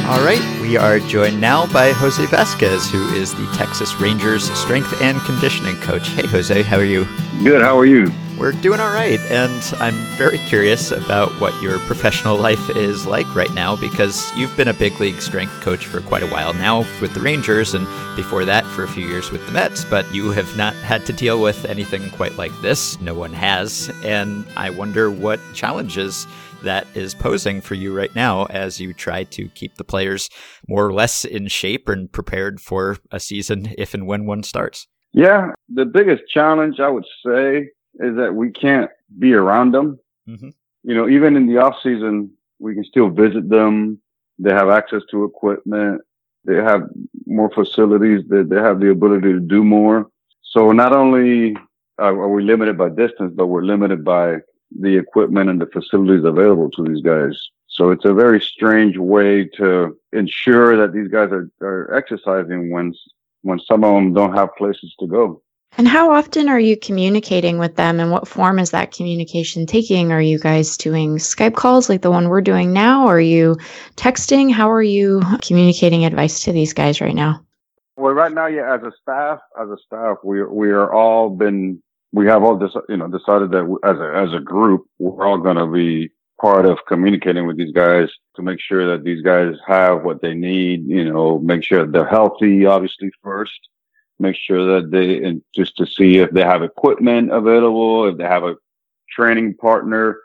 All right, we are joined now by Jose Vasquez, who is the Texas Rangers strength and conditioning coach. Hey, Jose, how are you? Good. How are you? We're doing all right, and I'm very curious about what your professional life is like right now because you've been a big league strength coach for quite a while now with the Rangers, and before that for a few years with the Mets, but you have not had to deal with anything quite like this. No one has, and I wonder what challenges that is posing for you right now as you try to keep the players more or less in shape and prepared for a season if and when one starts. Yeah, the biggest challenge I would say is that we can't be around them. Mhm. You know, even in the off season, we can still visit them. They have access to equipment. They have more facilities. They, they have the ability to do more. So not only are we limited by distance, but we're limited by the equipment and the facilities available to these guys. So it's a very strange way to ensure that these guys are, are exercising when when some of them don't have places to go. And how often are you communicating with them and what form is that communication taking? Are you guys doing Skype calls like the one we're doing now? Are you texting? How are you communicating advice to these guys right now? Well, right now, yeah, as a staff, as a staff, we we are all been we have all this, you know, decided that as a as a group, we're all going to be part of communicating with these guys to make sure that these guys have what they need. You know, make sure they're healthy, obviously first. Make sure that they and just to see if they have equipment available, if they have a training partner,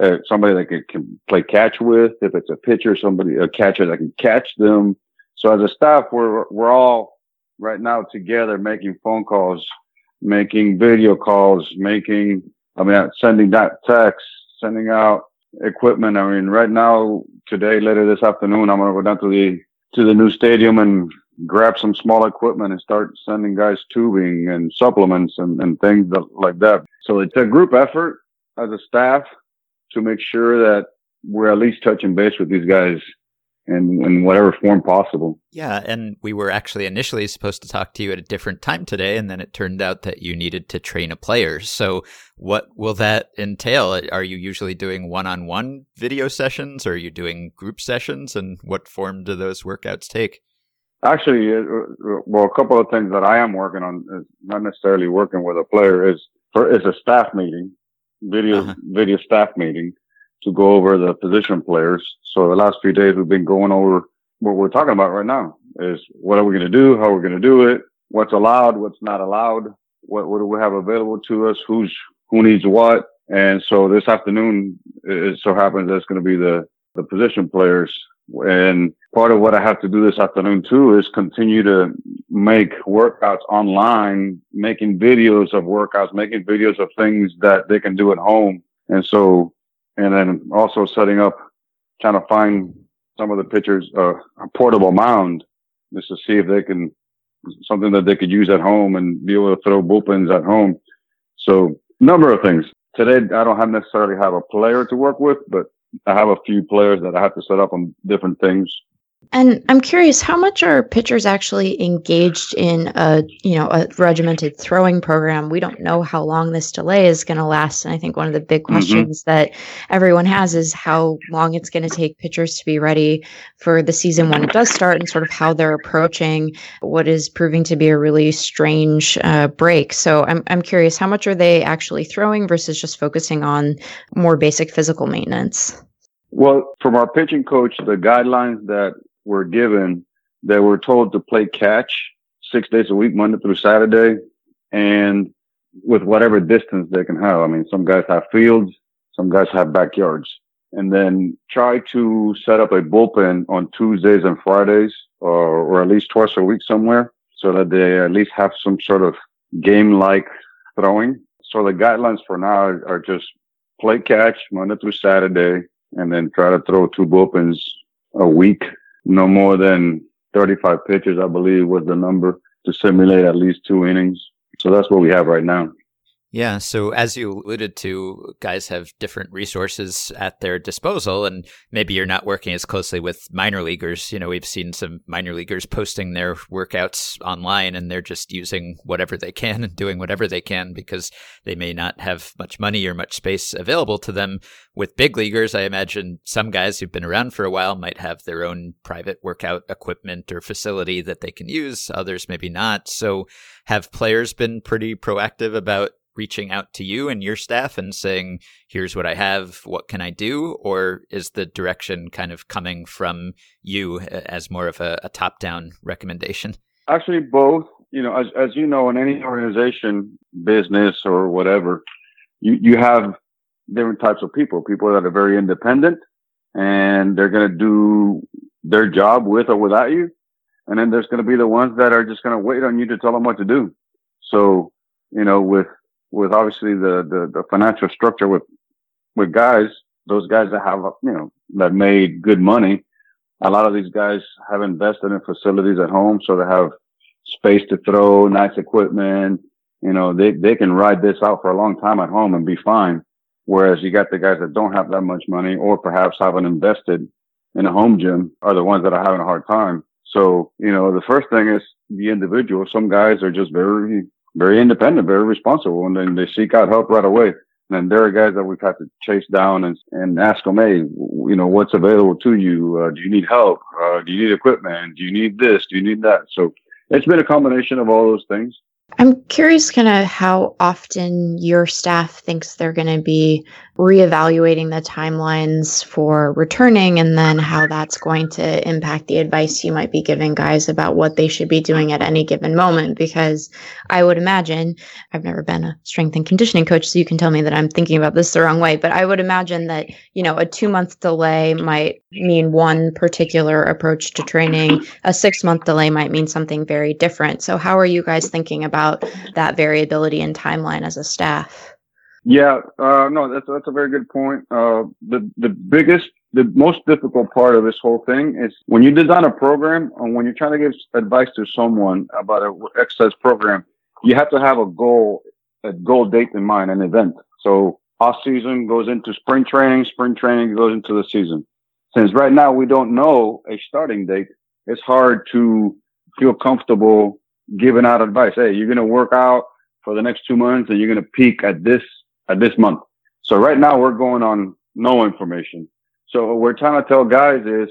uh, somebody that can, can play catch with. If it's a pitcher, somebody a catcher that can catch them. So as a staff, we're we're all right now together making phone calls, making video calls, making I mean sending that text, sending out equipment. I mean right now, today, later this afternoon, I'm gonna go down to the to the new stadium and grab some small equipment and start sending guys tubing and supplements and, and things that, like that. So it's a group effort as a staff to make sure that we're at least touching base with these guys in, in whatever form possible. Yeah, and we were actually initially supposed to talk to you at a different time today, and then it turned out that you needed to train a player. So, what will that entail? Are you usually doing one on one video sessions? Or are you doing group sessions? And what form do those workouts take? Actually, well, a couple of things that I am working on is not necessarily working with a player is for is a staff meeting, video Uh-huh. video staff meeting to go over the position players. So the last few days we've been going over what we're talking about right now is what are we going to do? How we're going to do it? What's allowed? What's not allowed? What, what do we have available to us? Who's, who needs what? And so this afternoon, it so happens that's going to be the, the position players. And part of what I have to do this afternoon too is continue to make workouts online, making videos of workouts, making videos of things that they can do at home. And so, and then also setting up, trying to find some of the pitchers, uh, a portable mound just to see if they can something that they could use at home and be able to throw bullpens at home. So number of things. Today, I don't have necessarily have a player to work with, but I have a few players that I have to set up on different things and I'm curious, how much are pitchers actually engaged in a you know a regimented throwing program? We don't know how long this delay is going to last, and I think one of the big mm-hmm. questions mm-hmm. that everyone has is how long it's going to take pitchers to be ready for the season when it does start, and sort of how they're approaching what is proving to be a really strange uh, break. So I'm I'm curious, how much are they actually throwing versus just focusing on more basic physical maintenance? Well, from our pitching coach, the guidelines that were given that were told to play catch six days a week, Monday through Saturday, and with whatever distance they can have. I mean, some guys have fields, some guys have backyards. And then try to set up a bullpen on Tuesdays and Fridays, or, or at least twice a week somewhere, so that they at least have some sort of game-like throwing. So the guidelines for now are just play catch Monday through Saturday, and then try to throw two bullpens a week no more than 35 pitches, I believe was the number to simulate at least two innings. So that's what we have right now. Yeah. So, as you alluded to, guys have different resources at their disposal, and maybe you're not working as closely with minor leaguers. You know, we've seen some minor leaguers posting their workouts online, and they're just using whatever they can and doing whatever they can because they may not have much money or much space available to them. With big leaguers, I imagine some guys who've been around for a while might have their own private workout equipment or facility that they can use, others maybe not. So, have players been pretty proactive about reaching out to you and your staff and saying, here's what I have, what can I do? Or is the direction kind of coming from you as more of a, a top down recommendation? Actually, both. You know, as, as you know, in any organization, business or whatever, you, you have different types of people, people that are very independent and they're going to do their job with or without you. And then there's going to be the ones that are just going to wait on you to tell them what to do. So, you know, with with obviously the, the, the financial structure with, with guys, those guys that have, you know, that made good money. A lot of these guys have invested in facilities at home. So they have space to throw, nice equipment. You know, they, they can ride this out for a long time at home and be fine. Whereas you got the guys that don't have that much money or perhaps haven't invested in a home gym are the ones that are having a hard time. So, you know, the first thing is the individual. Some guys are just very very independent, very responsible, and then they seek out help right away. And there are guys that we've had to chase down and, and ask them, hey, you know, what's available to you? Uh, do you need help? Uh, do you need equipment? Do you need this? Do you need that? So it's been a combination of all those things. I'm curious kind of how often your staff thinks they're going to be reevaluating the timelines for returning and then how that's going to impact the advice you might be giving guys about what they should be doing at any given moment. Because I would imagine I've never been a strength and conditioning coach so you can tell me that I'm thinking about this the wrong way but I would imagine that you know a 2 month delay might mean one particular approach to training. A 6 month delay might mean something very different. So how are you guys thinking about that variability in timeline as a staff yeah, uh, no, that's that's a very good point. Uh, the the biggest, the most difficult part of this whole thing is when you design a program and when you're trying to give advice to someone about an exercise program, you have to have a goal, a goal date in mind, an event. So off season goes into spring training, spring training goes into the season. Since right now we don't know a starting date, it's hard to feel comfortable giving out advice. Hey, you're going to work out for the next two months and you're going to peak at this at this month. So right now we're going on no information. So what we're trying to tell guys is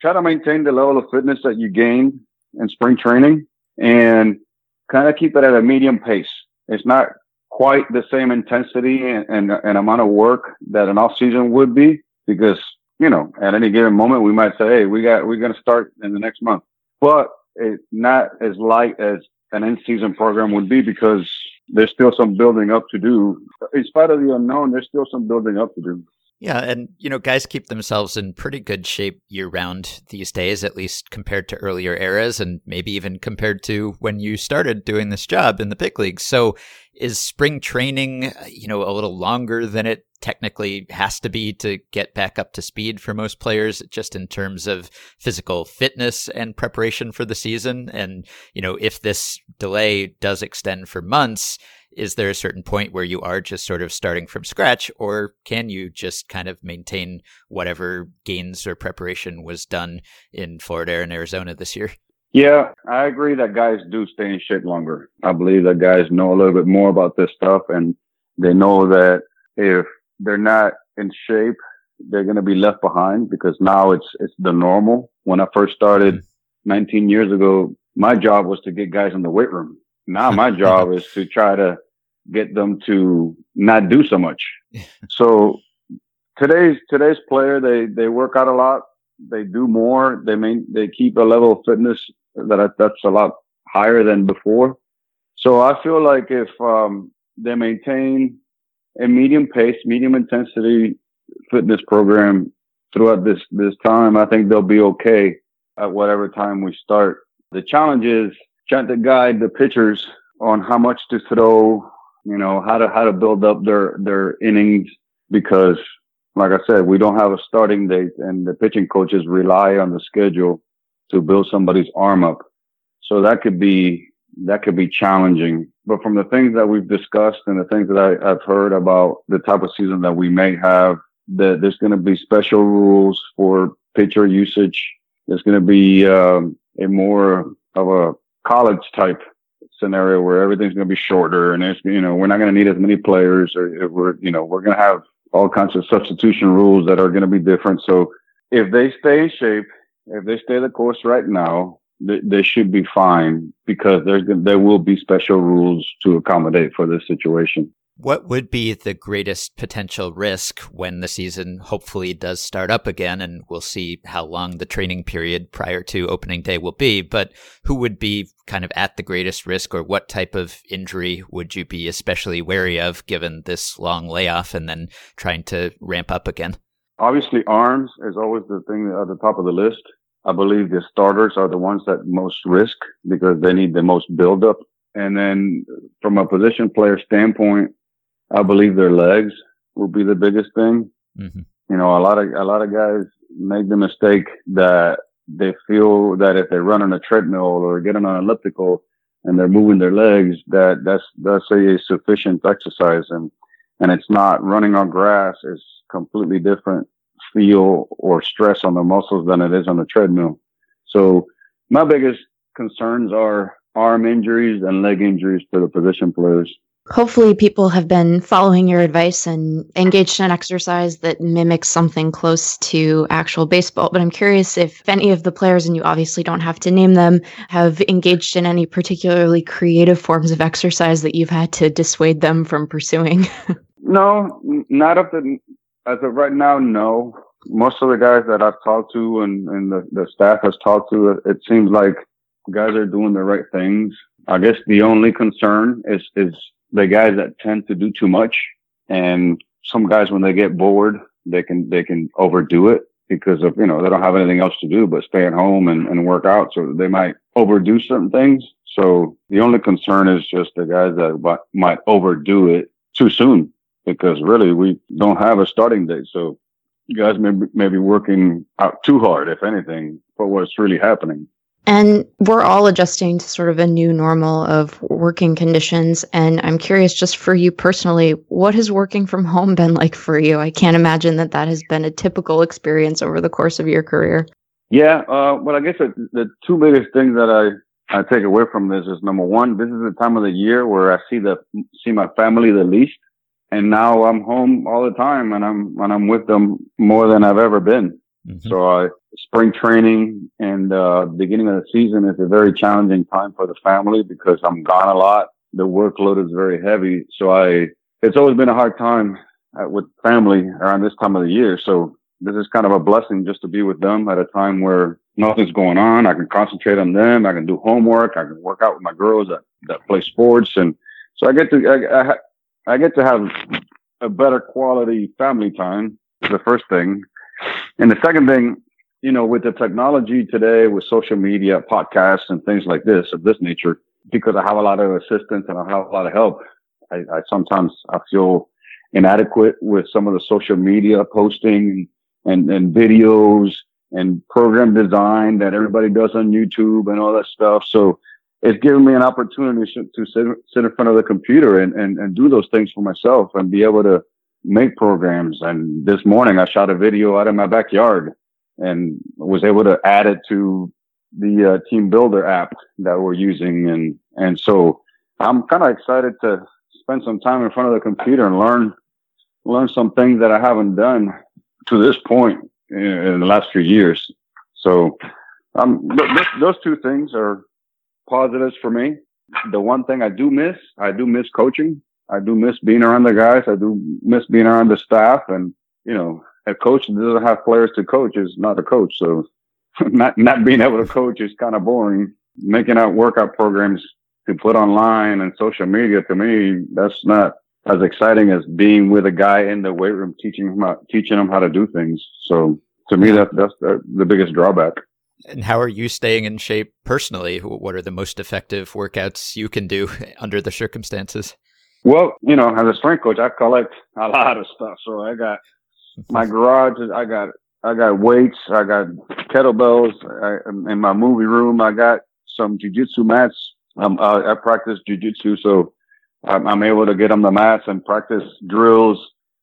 try to maintain the level of fitness that you gained in spring training and kind of keep it at a medium pace. It's not quite the same intensity and, and, and amount of work that an off season would be because, you know, at any given moment, we might say, Hey, we got, we're going to start in the next month, but it's not as light as an in season program would be because there's still some building up to do. In spite of the unknown, there's still some building up to do. Yeah, and you know, guys keep themselves in pretty good shape year round these days, at least compared to earlier eras, and maybe even compared to when you started doing this job in the big leagues. So, is spring training, uh, you know, a little longer than it technically has to be to get back up to speed for most players, just in terms of physical fitness and preparation for the season? And, you know, if this delay does extend for months, is there a certain point where you are just sort of starting from scratch, or can you just kind of maintain whatever gains or preparation was done in Florida and Arizona this year? Yeah, I agree that guys do stay in shape longer. I believe that guys know a little bit more about this stuff and they know that if they're not in shape, they're going to be left behind because now it's, it's the normal. When I first started mm-hmm. 19 years ago, my job was to get guys in the weight room. Now my job is to try to get them to not do so much. so today's, today's player, they, they work out a lot. They do more. They main, they keep a level of fitness that that's a lot higher than before. So I feel like if, um, they maintain a medium pace, medium intensity fitness program throughout this, this time, I think they'll be okay at whatever time we start. The challenge is trying to guide the pitchers on how much to throw, you know, how to, how to build up their, their innings because like I said, we don't have a starting date and the pitching coaches rely on the schedule to build somebody's arm up. So that could be, that could be challenging. But from the things that we've discussed and the things that I, have heard about the type of season that we may have, that there's going to be special rules for pitcher usage. There's going to be um, a more of a college type scenario where everything's going to be shorter and it's, you know, we're not going to need as many players or we're, you know, we're going to have all kinds of substitution rules that are going to be different. So if they stay in shape, if they stay the course right now, they, they should be fine because there's there will be special rules to accommodate for this situation. What would be the greatest potential risk when the season hopefully does start up again? And we'll see how long the training period prior to opening day will be. But who would be kind of at the greatest risk, or what type of injury would you be especially wary of given this long layoff and then trying to ramp up again? Obviously, arms is always the thing at the top of the list. I believe the starters are the ones that most risk because they need the most buildup. And then from a position player standpoint, I believe their legs will be the biggest thing. Mm-hmm. You know, a lot of, a lot of guys make the mistake that they feel that if they run on a treadmill or get on an elliptical and they're moving their legs, that that's, that's a sufficient exercise. And, and it's not running on grass is completely different feel or stress on the muscles than it is on the treadmill. So my biggest concerns are arm injuries and leg injuries for the position players. Hopefully, people have been following your advice and engaged in an exercise that mimics something close to actual baseball. But I'm curious if any of the players, and you obviously don't have to name them, have engaged in any particularly creative forms of exercise that you've had to dissuade them from pursuing. no, not of the as of right now, no. Most of the guys that I've talked to and, and the, the staff has talked to, it, it seems like guys are doing the right things. I guess the only concern is, is the guys that tend to do too much. And some guys, when they get bored, they can, they can overdo it because of, you know, they don't have anything else to do but stay at home and, and work out. So they might overdo certain things. So the only concern is just the guys that might overdo it too soon because really we don't have a starting date. So you guys may, may be working out too hard, if anything, for what's really happening. And we're all adjusting to sort of a new normal of working conditions. And I'm curious, just for you personally, what has working from home been like for you? I can't imagine that that has been a typical experience over the course of your career. Yeah. Uh, well, I guess the, the two biggest things that I, I take away from this is number one, this is the time of the year where I see the, see my family the least and now I'm home all the time and I'm, and I'm with them more than I've ever been. Mm-hmm. So, uh, spring training and, uh, beginning of the season is a very challenging time for the family because I'm gone a lot. The workload is very heavy. So I, it's always been a hard time uh, with family around this time of the year. So this is kind of a blessing just to be with them at a time where nothing's going on. I can concentrate on them. I can do homework. I can work out with my girls that, that play sports. And so I get to, I, I, I get to have a better quality family time. The first thing. And the second thing, you know, with the technology today, with social media, podcasts and things like this of this nature, because I have a lot of assistance and I have a lot of help, I, I sometimes I feel inadequate with some of the social media posting and, and videos and program design that everybody does on YouTube and all that stuff. So it's given me an opportunity to sit, sit in front of the computer and, and, and do those things for myself and be able to make programs. And this morning I shot a video out of my backyard and was able to add it to the uh, team builder app that we're using. And, and so I'm kind of excited to spend some time in front of the computer and learn, learn some things that I haven't done to this point in, in the last few years. So, um, th- th- those two things are positives for me. The one thing I do miss, I do miss coaching. I do miss being around the guys. I do miss being around the staff. And, you know, a coach that doesn't have players to coach is not a coach. So not, not being able to coach is kind of boring. Making out workout programs to put online and social media to me, that's not as exciting as being with a guy in the weight room teaching him how, teaching him how to do things. So to me, that, that's the, the biggest drawback. And how are you staying in shape personally? What are the most effective workouts you can do under the circumstances? Well, you know, as a strength coach, I collect a lot of stuff. So I got my garage. is I got I got weights. I got kettlebells. I, in my movie room, I got some jujitsu mats. Um, I, I practice jujitsu, so I'm, I'm able to get on the mats and practice drills.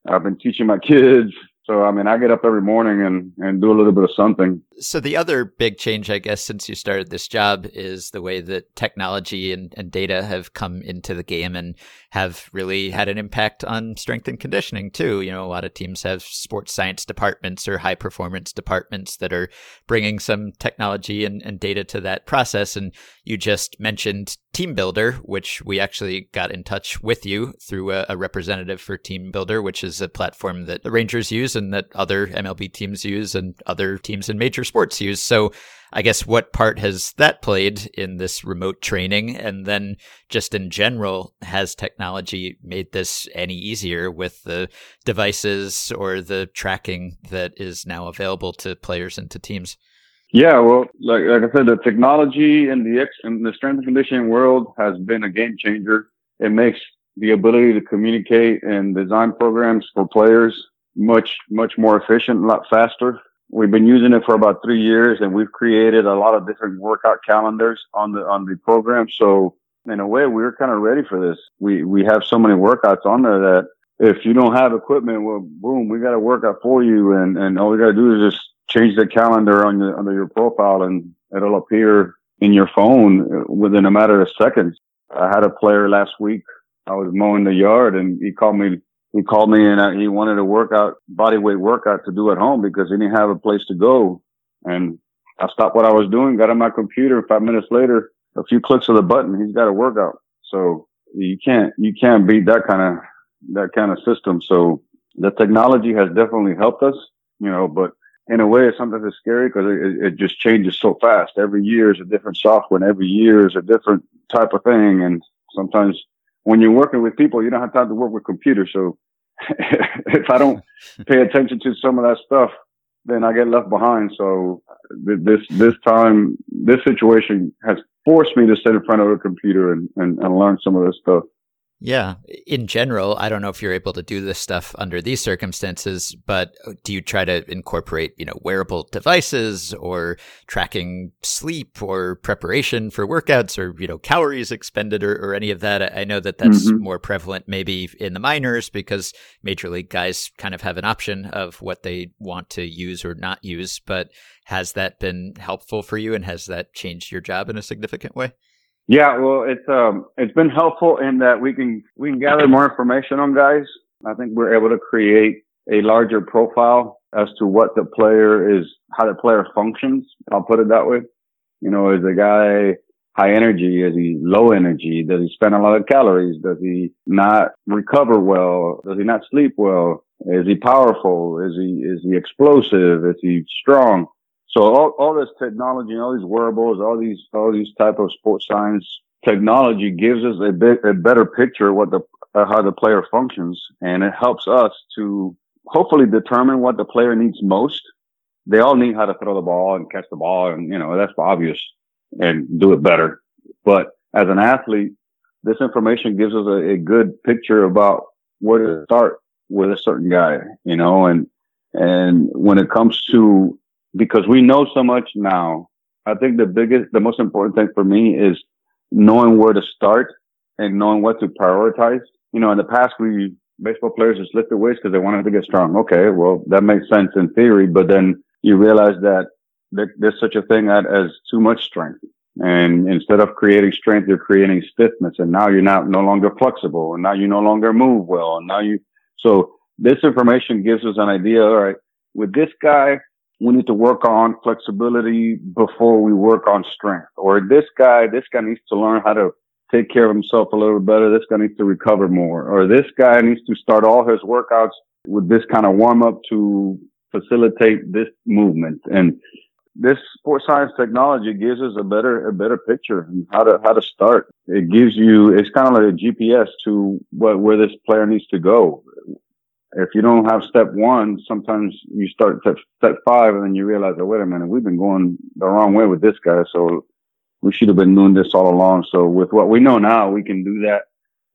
I've been teaching my kids. So, I mean, I get up every morning and, and do a little bit of something. So, the other big change, I guess, since you started this job is the way that technology and, and data have come into the game and have really had an impact on strength and conditioning, too. You know, a lot of teams have sports science departments or high performance departments that are bringing some technology and, and data to that process. And you just mentioned TeamBuildr, which we actually got in touch with you through a, a representative for TeamBuildr, which is a platform that the Rangers use and that other MLB teams use and other teams in major sports use. So I guess what part has that played in this remote training? And then just in general, has technology made this any easier with the devices or the tracking that is now available to players and to teams? Yeah, well, like like I said, the technology in the ex in the strength and conditioning world has been a game changer. It makes the ability to communicate and design programs for players much, much more efficient, a lot faster. We've been using it for about three years and we've created a lot of different workout calendars on the, on the program. So in a way, we are kind of ready for this. We, we have so many workouts on there that if you don't have equipment, well, boom, we got a workout for you. And, and all we got to do is just change the calendar on your, under your profile and it'll appear in your phone within a matter of seconds. I had a player last week. I was mowing the yard and he called me he called me and he wanted a workout, body weight workout to do at home because he didn't have a place to go. And I stopped what I was doing, got on my computer. Five minutes later, a few clicks of the button, he's got a workout. So you can't, you can't beat that kind of, that kind of system. So the technology has definitely helped us, you know, but in a way, it's something that's scary because it, it just changes so fast. Every year is a different software and every year is a different type of thing. And sometimes when you're working with people, you don't have time to work with computers. So if I don't pay attention to some of that stuff, then I get left behind. So this this time, this situation has forced me to sit in front of a computer and, and, and learn some of this stuff. Yeah. In general, I don't know if you're able to do this stuff under these circumstances, but do you try to incorporate, you know, wearable devices or tracking sleep or preparation for workouts or, you know, calories expended or, or any of that? I know that that's mm-hmm. more prevalent maybe in the minors because major league guys kind of have an option of what they want to use or not use. But has that been helpful for you and has that changed your job in a significant way? Yeah, well, it's um, it's been helpful in that we can we can gather more information on guys. I think we're able to create a larger profile as to what the player is, how the player functions. I'll put it that way. You know, is the guy high energy? Is he low energy? Does he spend a lot of calories? Does he not recover well? Does he not sleep well? Is he powerful? Is he is he explosive? Is he strong? So all, all this technology, and all these wearables, all these, all these type of sports science technology gives us a bit, a better picture of what the, uh, how the player functions. And it helps us to hopefully determine what the player needs most. They all need how to throw the ball and catch the ball. And, you know, that's obvious and do it better. But as an athlete, this information gives us a, a good picture about where to start with a certain guy, you know, and, and when it comes to, because we know so much now, I think the biggest, the most important thing for me is knowing where to start and knowing what to prioritize. You know, in the past, we, baseball players just lifted weights because they wanted to get strong. Okay. Well, that makes sense in theory, but then you realize that there, there's such a thing as too much strength. And instead of creating strength, you're creating stiffness. And now you're not no longer flexible. And now you no longer move well. And now you, so this information gives us an idea. All right. With this guy, we need to work on flexibility before we work on strength. Or this guy, this guy needs to learn how to take care of himself a little better. This guy needs to recover more. Or this guy needs to start all his workouts with this kind of warm up to facilitate this movement. And this sports science technology gives us a better a better picture and how to how to start. It gives you it's kind of like a GPS to what where this player needs to go. If you don't have step one, sometimes you start step, step five and then you realize, oh wait a minute, we've been going the wrong way with this guy. So we should have been doing this all along. So with what we know now, we can do that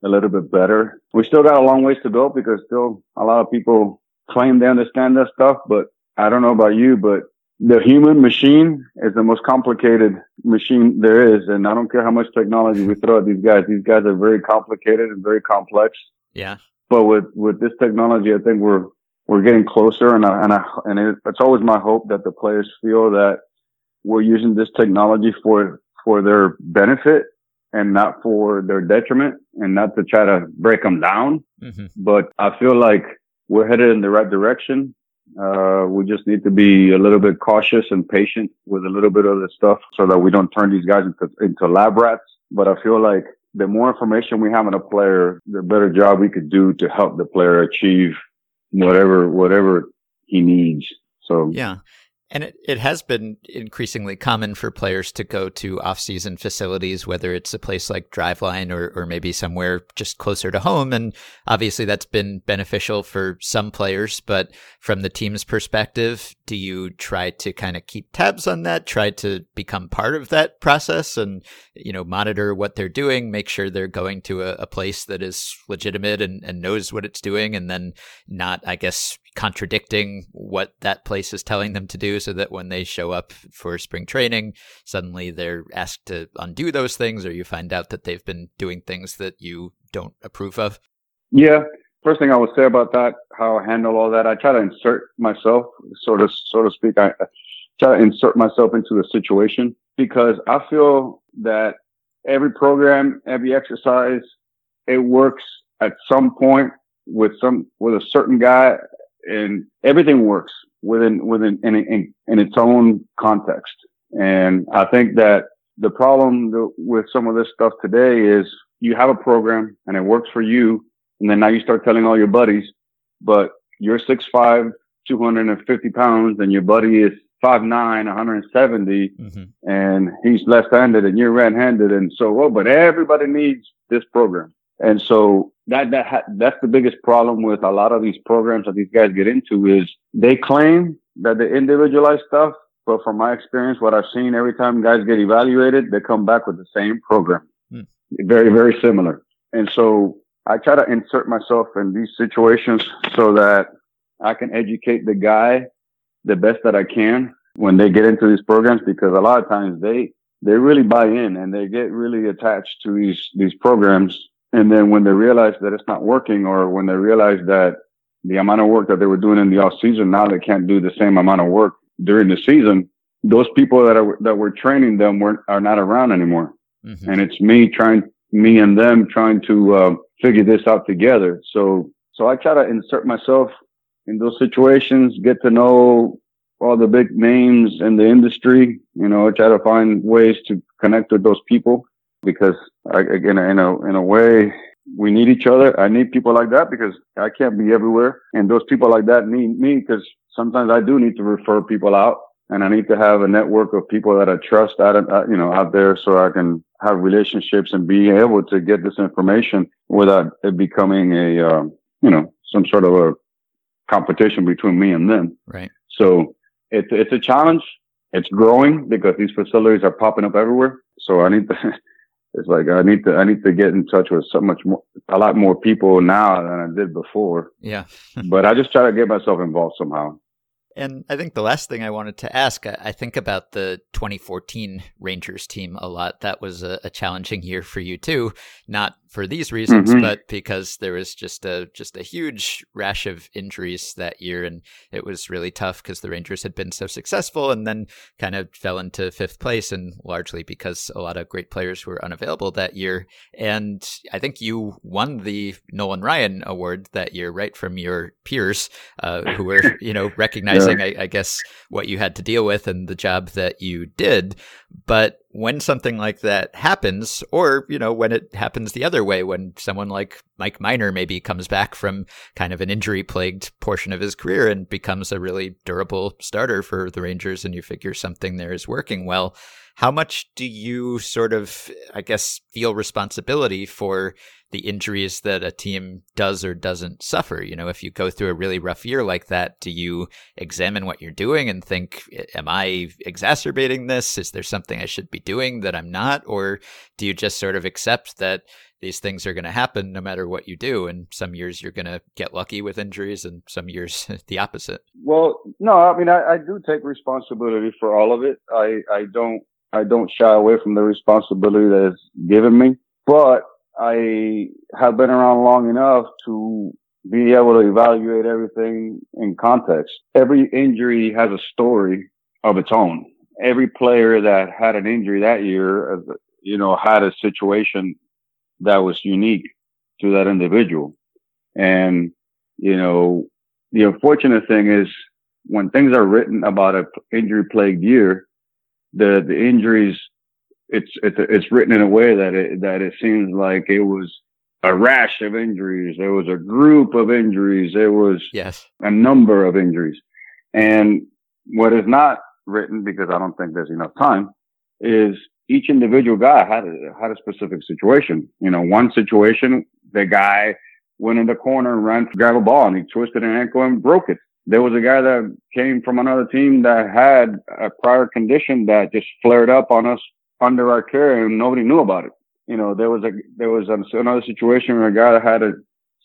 a little bit better. We still got a long ways to go because still a lot of people claim they understand that stuff, but I don't know about you, but the human machine is the most complicated machine there is. And I don't care how much technology we throw at these guys. These guys are very complicated and very complex. Yeah. But with, with this technology, I think we're, we're getting closer and I, and I, and it, it's always my hope that the players feel that we're using this technology for, for their benefit and not for their detriment and not to try to break them down. Mm-hmm. But I feel like we're headed in the right direction. Uh, we just need to be a little bit cautious and patient with a little bit of this stuff so that we don't turn these guys into, into lab rats. But I feel like the more information we have on a player, the better job we could do to help the player achieve whatever, whatever he needs. So yeah. And it, it has been increasingly common for players to go to off-season facilities, whether it's a place like Driveline or, or maybe somewhere just closer to home. And obviously that's been beneficial for some players. But from the team's perspective, do you try to kind of keep tabs on that, try to become part of that process and, you know, monitor what they're doing, make sure they're going to a, a place that is legitimate and, and knows what it's doing and then not, I guess, contradicting what that place is telling them to do so that when they show up for spring training, suddenly they're asked to undo those things or you find out that they've been doing things that you don't approve of? Yeah. First thing I would say about that, how I handle all that, I try to insert myself, sort of, so to speak. I try to insert myself into the situation because I feel that every program, every exercise, it works at some point with some with a certain guy and everything works within within in, in, in its own context. And I think that the problem with some of this stuff today is you have a program and it works for you, and then now you start telling all your buddies, but you're six five, two hundred and fifty pounds, and your buddy is 5'9", 170, mm-hmm. and he's left-handed and you're right-handed, and so oh, but everybody needs this program. And so that that ha- that's the biggest problem with a lot of these programs that these guys get into is they claim that the individualized stuff, but from my experience, what I've seen every time guys get evaluated, they come back with the same program, mm. very very similar. And so I try to insert myself in these situations so that I can educate the guy the best that I can when they get into these programs because a lot of times they they really buy in and they get really attached to these these programs and then when they realize that it's not working or when they realize that the amount of work that they were doing in the off season, now they can't do the same amount of work during the season. Those people that are, that were training them weren't, are not around anymore. Mm-hmm. And it's me trying, me and them trying to, uh, figure this out together. So, so I try to insert myself in those situations, get to know all the big names in the industry, you know, try to find ways to connect with those people because I, again, in a, in a way, we need each other. I need people like that because I can't be everywhere. And those people like that need me because sometimes I do need to refer people out and I need to have a network of people that I trust out, uh, you know, out there so I can have relationships and be able to get this information without it becoming a, uh, you know, some sort of a competition between me and them. Right. So it's, it's a challenge. It's growing because these facilities are popping up everywhere. So I need to, it's like I need to I need to get in touch with so much more a lot more people now than I did before. Yeah. but I just try to get myself involved somehow. And I think the last thing I wanted to ask, I, think about the 2014 Rangers team a lot. That was a, a challenging year for you too, not for these reasons, mm-hmm. but because there was just a just a huge rash of injuries that year, and it was really tough because the Rangers had been so successful, and then kind of fell into fifth place, and largely because a lot of great players were unavailable that year. And I think you won the Nolan Ryan Award that year, right from your peers, uh, who were you know recognizing. I, I guess, what you had to deal with and the job that you did. But when something like that happens, or, you know, when it happens the other way, when someone like Mike Minor maybe comes back from kind of an injury plagued portion of his career and becomes a really durable starter for the Rangers, and you figure something there is working well, how much do you sort of, I guess, feel responsibility for the injuries that a team does or doesn't suffer? You know, if you go through a really rough year like that, do you examine what you're doing and think, am I exacerbating this? Is there something I should be doing that I'm not? Or do you just sort of accept that these things are going to happen no matter what you do. And some years you're going to get lucky with injuries, and some years the opposite. Well, no, I mean, I, I, do take responsibility for all of it. I, I don't I don't shy away from the responsibility that is given me, but I have been around long enough to be able to evaluate everything in context. Every injury has a story of its own. Every player that had an injury that year, uh, you know, had a situation that was unique to that individual. And, you know, the unfortunate thing is when things are written about an injury plagued year, the the injuries it's it's it's written in a way that it that it seems like it was a rash of injuries. There was a group of injuries. There was yes a number of injuries, and what is not written because I don't think there's enough time is each individual guy had a had a specific situation. You know, one situation the guy went in the corner and ran to grab a ball and he twisted an ankle and broke it there was a guy that came from another team that had a prior condition that just flared up on us under our care and nobody knew about it. You know, there was a, there was another situation where a guy had a,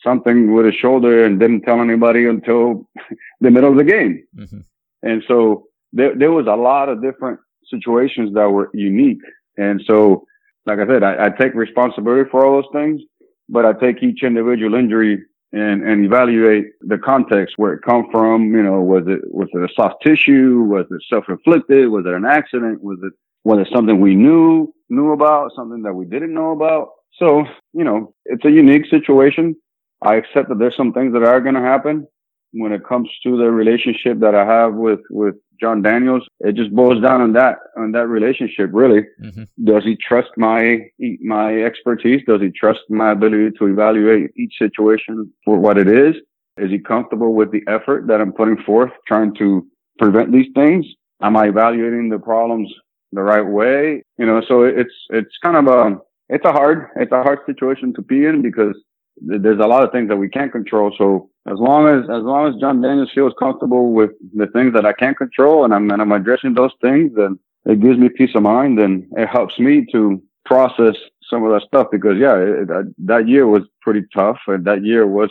something with his shoulder and didn't tell anybody until the middle of the game. Mm-hmm. And so there, there was a lot of different situations that were unique. And so, like I said, I, I take responsibility for all those things, but I take each individual injury and, and evaluate the context where it come from. You know, was it, was it a soft tissue? Was it self-inflicted? Was it an accident? Was it, it something we knew, knew about, something that we didn't know about? So, you know, it's a unique situation. I accept that there's some things that are going to happen when it comes to the relationship that I have with, with Jon Daniels. It just boils down on that, on that relationship, really. Mm-hmm. Does he trust my, my expertise? Does he trust my ability to evaluate each situation for what it is? Is he comfortable with the effort that I'm putting forth trying to prevent these things? Am I evaluating the problems the right way? You know, so it's, it's kind of a, it's a hard, it's a hard situation to be in because there's a lot of things that we can't control. So as long as as long as Jon Daniels feels comfortable with the things that I can't control and I'm and I'm addressing those things, then it gives me peace of mind and it helps me to process some of that stuff because yeah, it, that, that year was pretty tough and that year was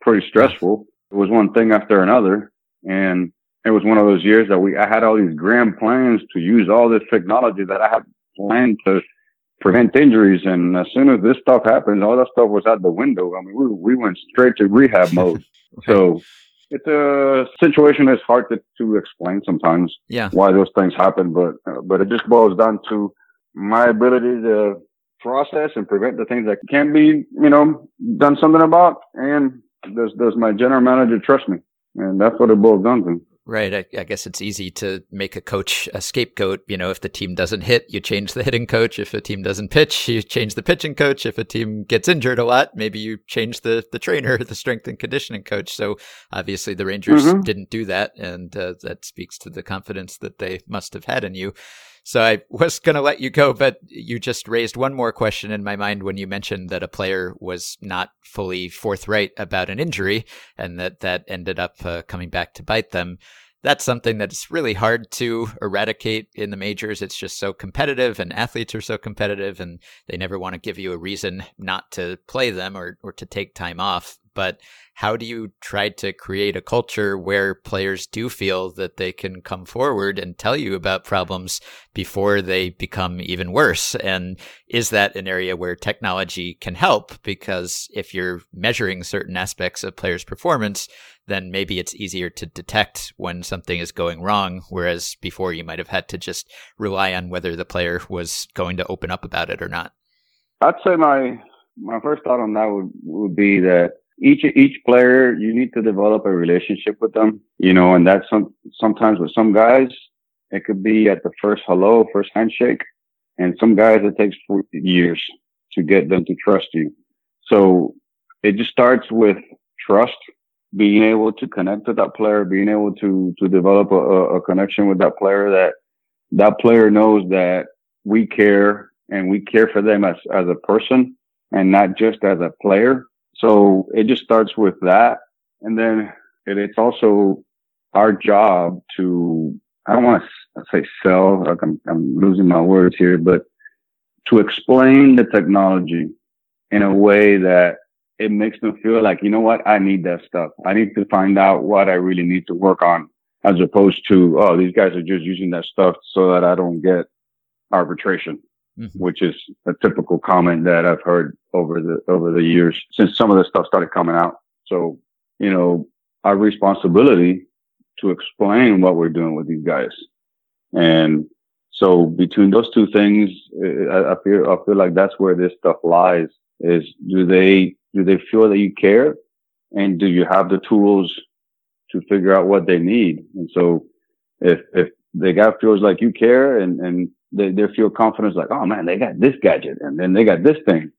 pretty stressful. It was one thing after another and it was one of those years that we I had all these grand plans to use all this technology that I had planned to prevent injuries. And as soon as this stuff happened, all that stuff was out the window. I mean, we, we went straight to rehab mode. so it's a situation that's hard to, to explain sometimes. Yeah. Why those things happen, but uh, but it just boils down to my ability to process and prevent the things that can be, you know, done something about. And does does my general manager trust me? And that's what it boils down to. Right. I, I, guess it's easy to make a coach a scapegoat. You know, if the team doesn't hit, you change the hitting coach. If a team doesn't pitch, you change the pitching coach. If a team gets injured a lot, maybe you change the, the trainer, the strength and conditioning coach. So obviously the Rangers mm-hmm. didn't do that. And uh, that speaks to the confidence that they must have had in you. So I was going to let you go, but you just raised one more question in my mind when you mentioned that a player was not fully forthright about an injury and that that ended up uh, coming back to bite them. that's something that's really hard to eradicate in the majors. It's just so competitive, and athletes are so competitive, and they never want to give you a reason not to play them or, or to take time off. But how do you try to create a culture where players do feel that they can come forward and tell you about problems before they become even worse? And is that an area where technology can help? Because if you're measuring certain aspects of players' performance, then maybe it's easier to detect when something is going wrong. Whereas before you might have had to just rely on whether the player was going to open up about it or not. I'd say my my first thought on that would, would be that each each player you need to develop a relationship with them, you know, and that's some sometimes with some guys it could be at the first hello, first handshake, and some guys it takes years to get them to trust you. So it just starts with trust being able to connect with that player, being able to to develop a, a connection with that player that that player knows that we care and we care for them as as a person and not just as a player. So it just starts with that, and then it, it's also our job to I don't want to say sell. Like I'm, I'm losing my words here, but to explain the technology in a way that it makes them feel like, you know what? I need that stuff. I need to find out what I really need to work on as opposed to, oh, these guys are just using that stuff so that I don't get arbitration, mm-hmm. which is a typical comment that I've heard over the, over the years since some of the stuff started coming out. So, you know, our responsibility to explain what we're doing with these guys. And so between those two things, I, I feel, I feel like that's where this stuff lies is do they do they feel that you care? And do you have the tools to figure out what they need? And so if, if the guy feels like you care and, and they, they feel confidence like, oh man, they got this gadget and then they got this thing.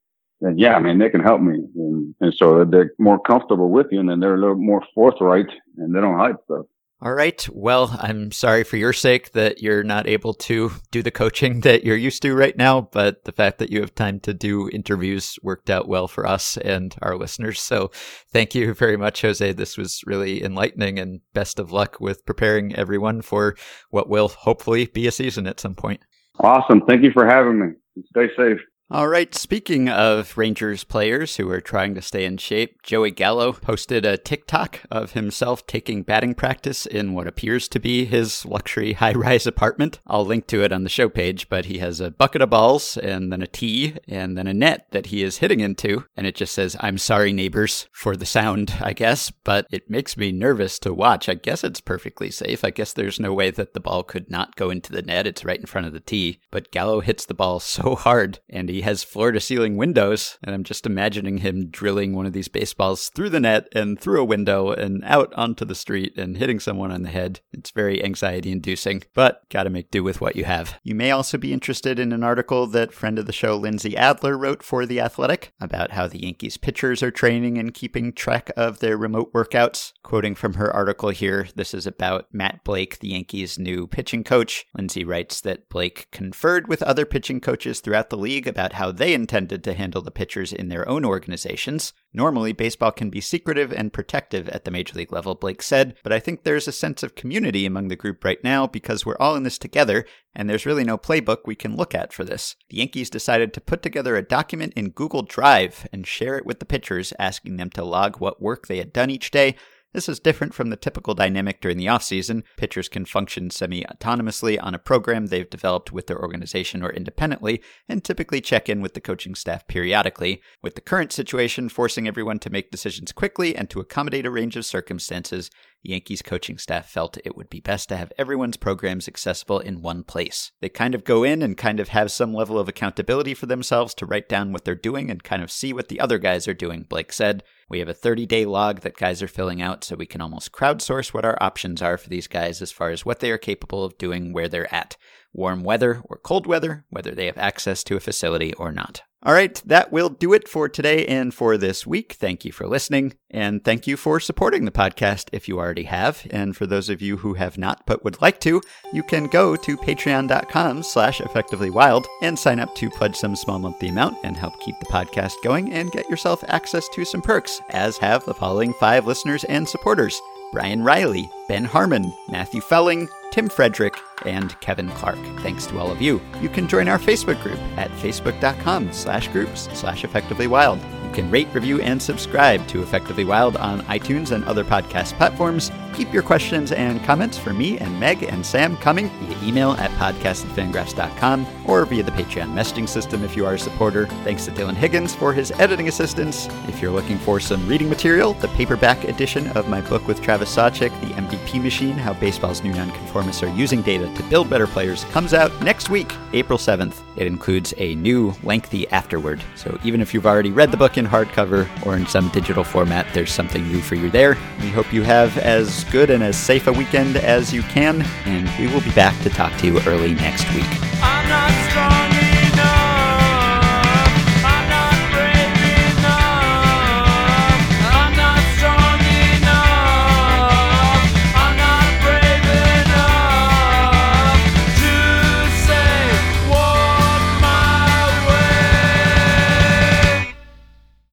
And yeah, I mean, they can help me. And, and so they're more comfortable with you and then they're a little more forthright and they don't hide stuff. All right. Well, I'm sorry for your sake that you're not able to do the coaching that you're used to right now, but the fact that you have time to do interviews worked out well for us and our listeners. So thank you very much, Jose. This was really enlightening and best of luck with preparing everyone for what will hopefully be a season at some point. Awesome. Thank you for having me. Stay safe. All right, speaking of Rangers players who are trying to stay in shape, Joey Gallo posted a TikTok of himself taking batting practice in what appears to be his luxury high rise apartment. I'll link to it on the show page, but he has a bucket of balls and then a tee and then a net that he is hitting into. And it just says, I'm sorry, neighbors, for the sound, I guess, but it makes me nervous to watch. I guess it's perfectly safe. I guess there's no way that the ball could not go into the net. It's right in front of the tee. But Gallo hits the ball so hard and he has floor to ceiling windows, and I'm just imagining him drilling one of these baseballs through the net and through a window and out onto the street and hitting someone on the head. It's very anxiety inducing, but gotta make do with what you have. You may also be interested in an article that friend of the show Lindsey Adler wrote for The Athletic about how the Yankees pitchers are training and keeping track of their remote workouts. Quoting from her article here, this is about Matt Blake, the Yankees' new pitching coach. Lindsey writes that Blake conferred with other pitching coaches throughout the league about how they intended to handle the pitchers in their own organizations. Normally, baseball can be secretive and protective at the major league level, Blake said, but I think there's a sense of community among the group right now because we're all in this together, and there's really no playbook we can look at for this. The Yankees decided to put together a document in Google Drive and share it with the pitchers, asking them to log what work they had done each day this is different from the typical dynamic during the offseason. Pitchers can function semi autonomously on a program they've developed with their organization or independently, and typically check in with the coaching staff periodically. With the current situation forcing everyone to make decisions quickly and to accommodate a range of circumstances, Yankees coaching staff felt it would be best to have everyone's programs accessible in one place. They kind of go in and kind of have some level of accountability for themselves to write down what they're doing and kind of see what the other guys are doing, Blake said. We have a 30 day log that guys are filling out so we can almost crowdsource what our options are for these guys as far as what they are capable of doing where they're at warm weather or cold weather, whether they have access to a facility or not. All right, that will do it for today and for this week. Thank you for listening, and thank you for supporting the podcast if you already have. And for those of you who have not but would like to, you can go to patreon.com slash effectivelywild and sign up to pledge some small monthly amount and help keep the podcast going and get yourself access to some perks, as have the following five listeners and supporters. Brian Riley, Ben Harmon, Matthew Felling, Tim Frederick, and Kevin Clark. Thanks to all of you. You can join our Facebook group at facebook.com slash groups slash effectively wild. You can rate, review, and subscribe to Effectively Wild on iTunes and other podcast platforms. Keep your questions and comments for me and Meg and Sam coming via email at podcast@fangraphs.com or via the Patreon messaging system if you are a supporter. Thanks to Dylan Higgins for his editing assistance. If you're looking for some reading material, the paperback edition of my book with Travis Sawchik, The MVP Machine, How Baseball's New Nonconformists Are Using Data to Build Better Players, comes out next week, April 7th. It includes a new, lengthy afterword. So even if you've already read the book in hardcover or in some digital format, there's something new for you there. We hope you have as good and as safe a weekend as you can, and we will be back to talk to you early next week.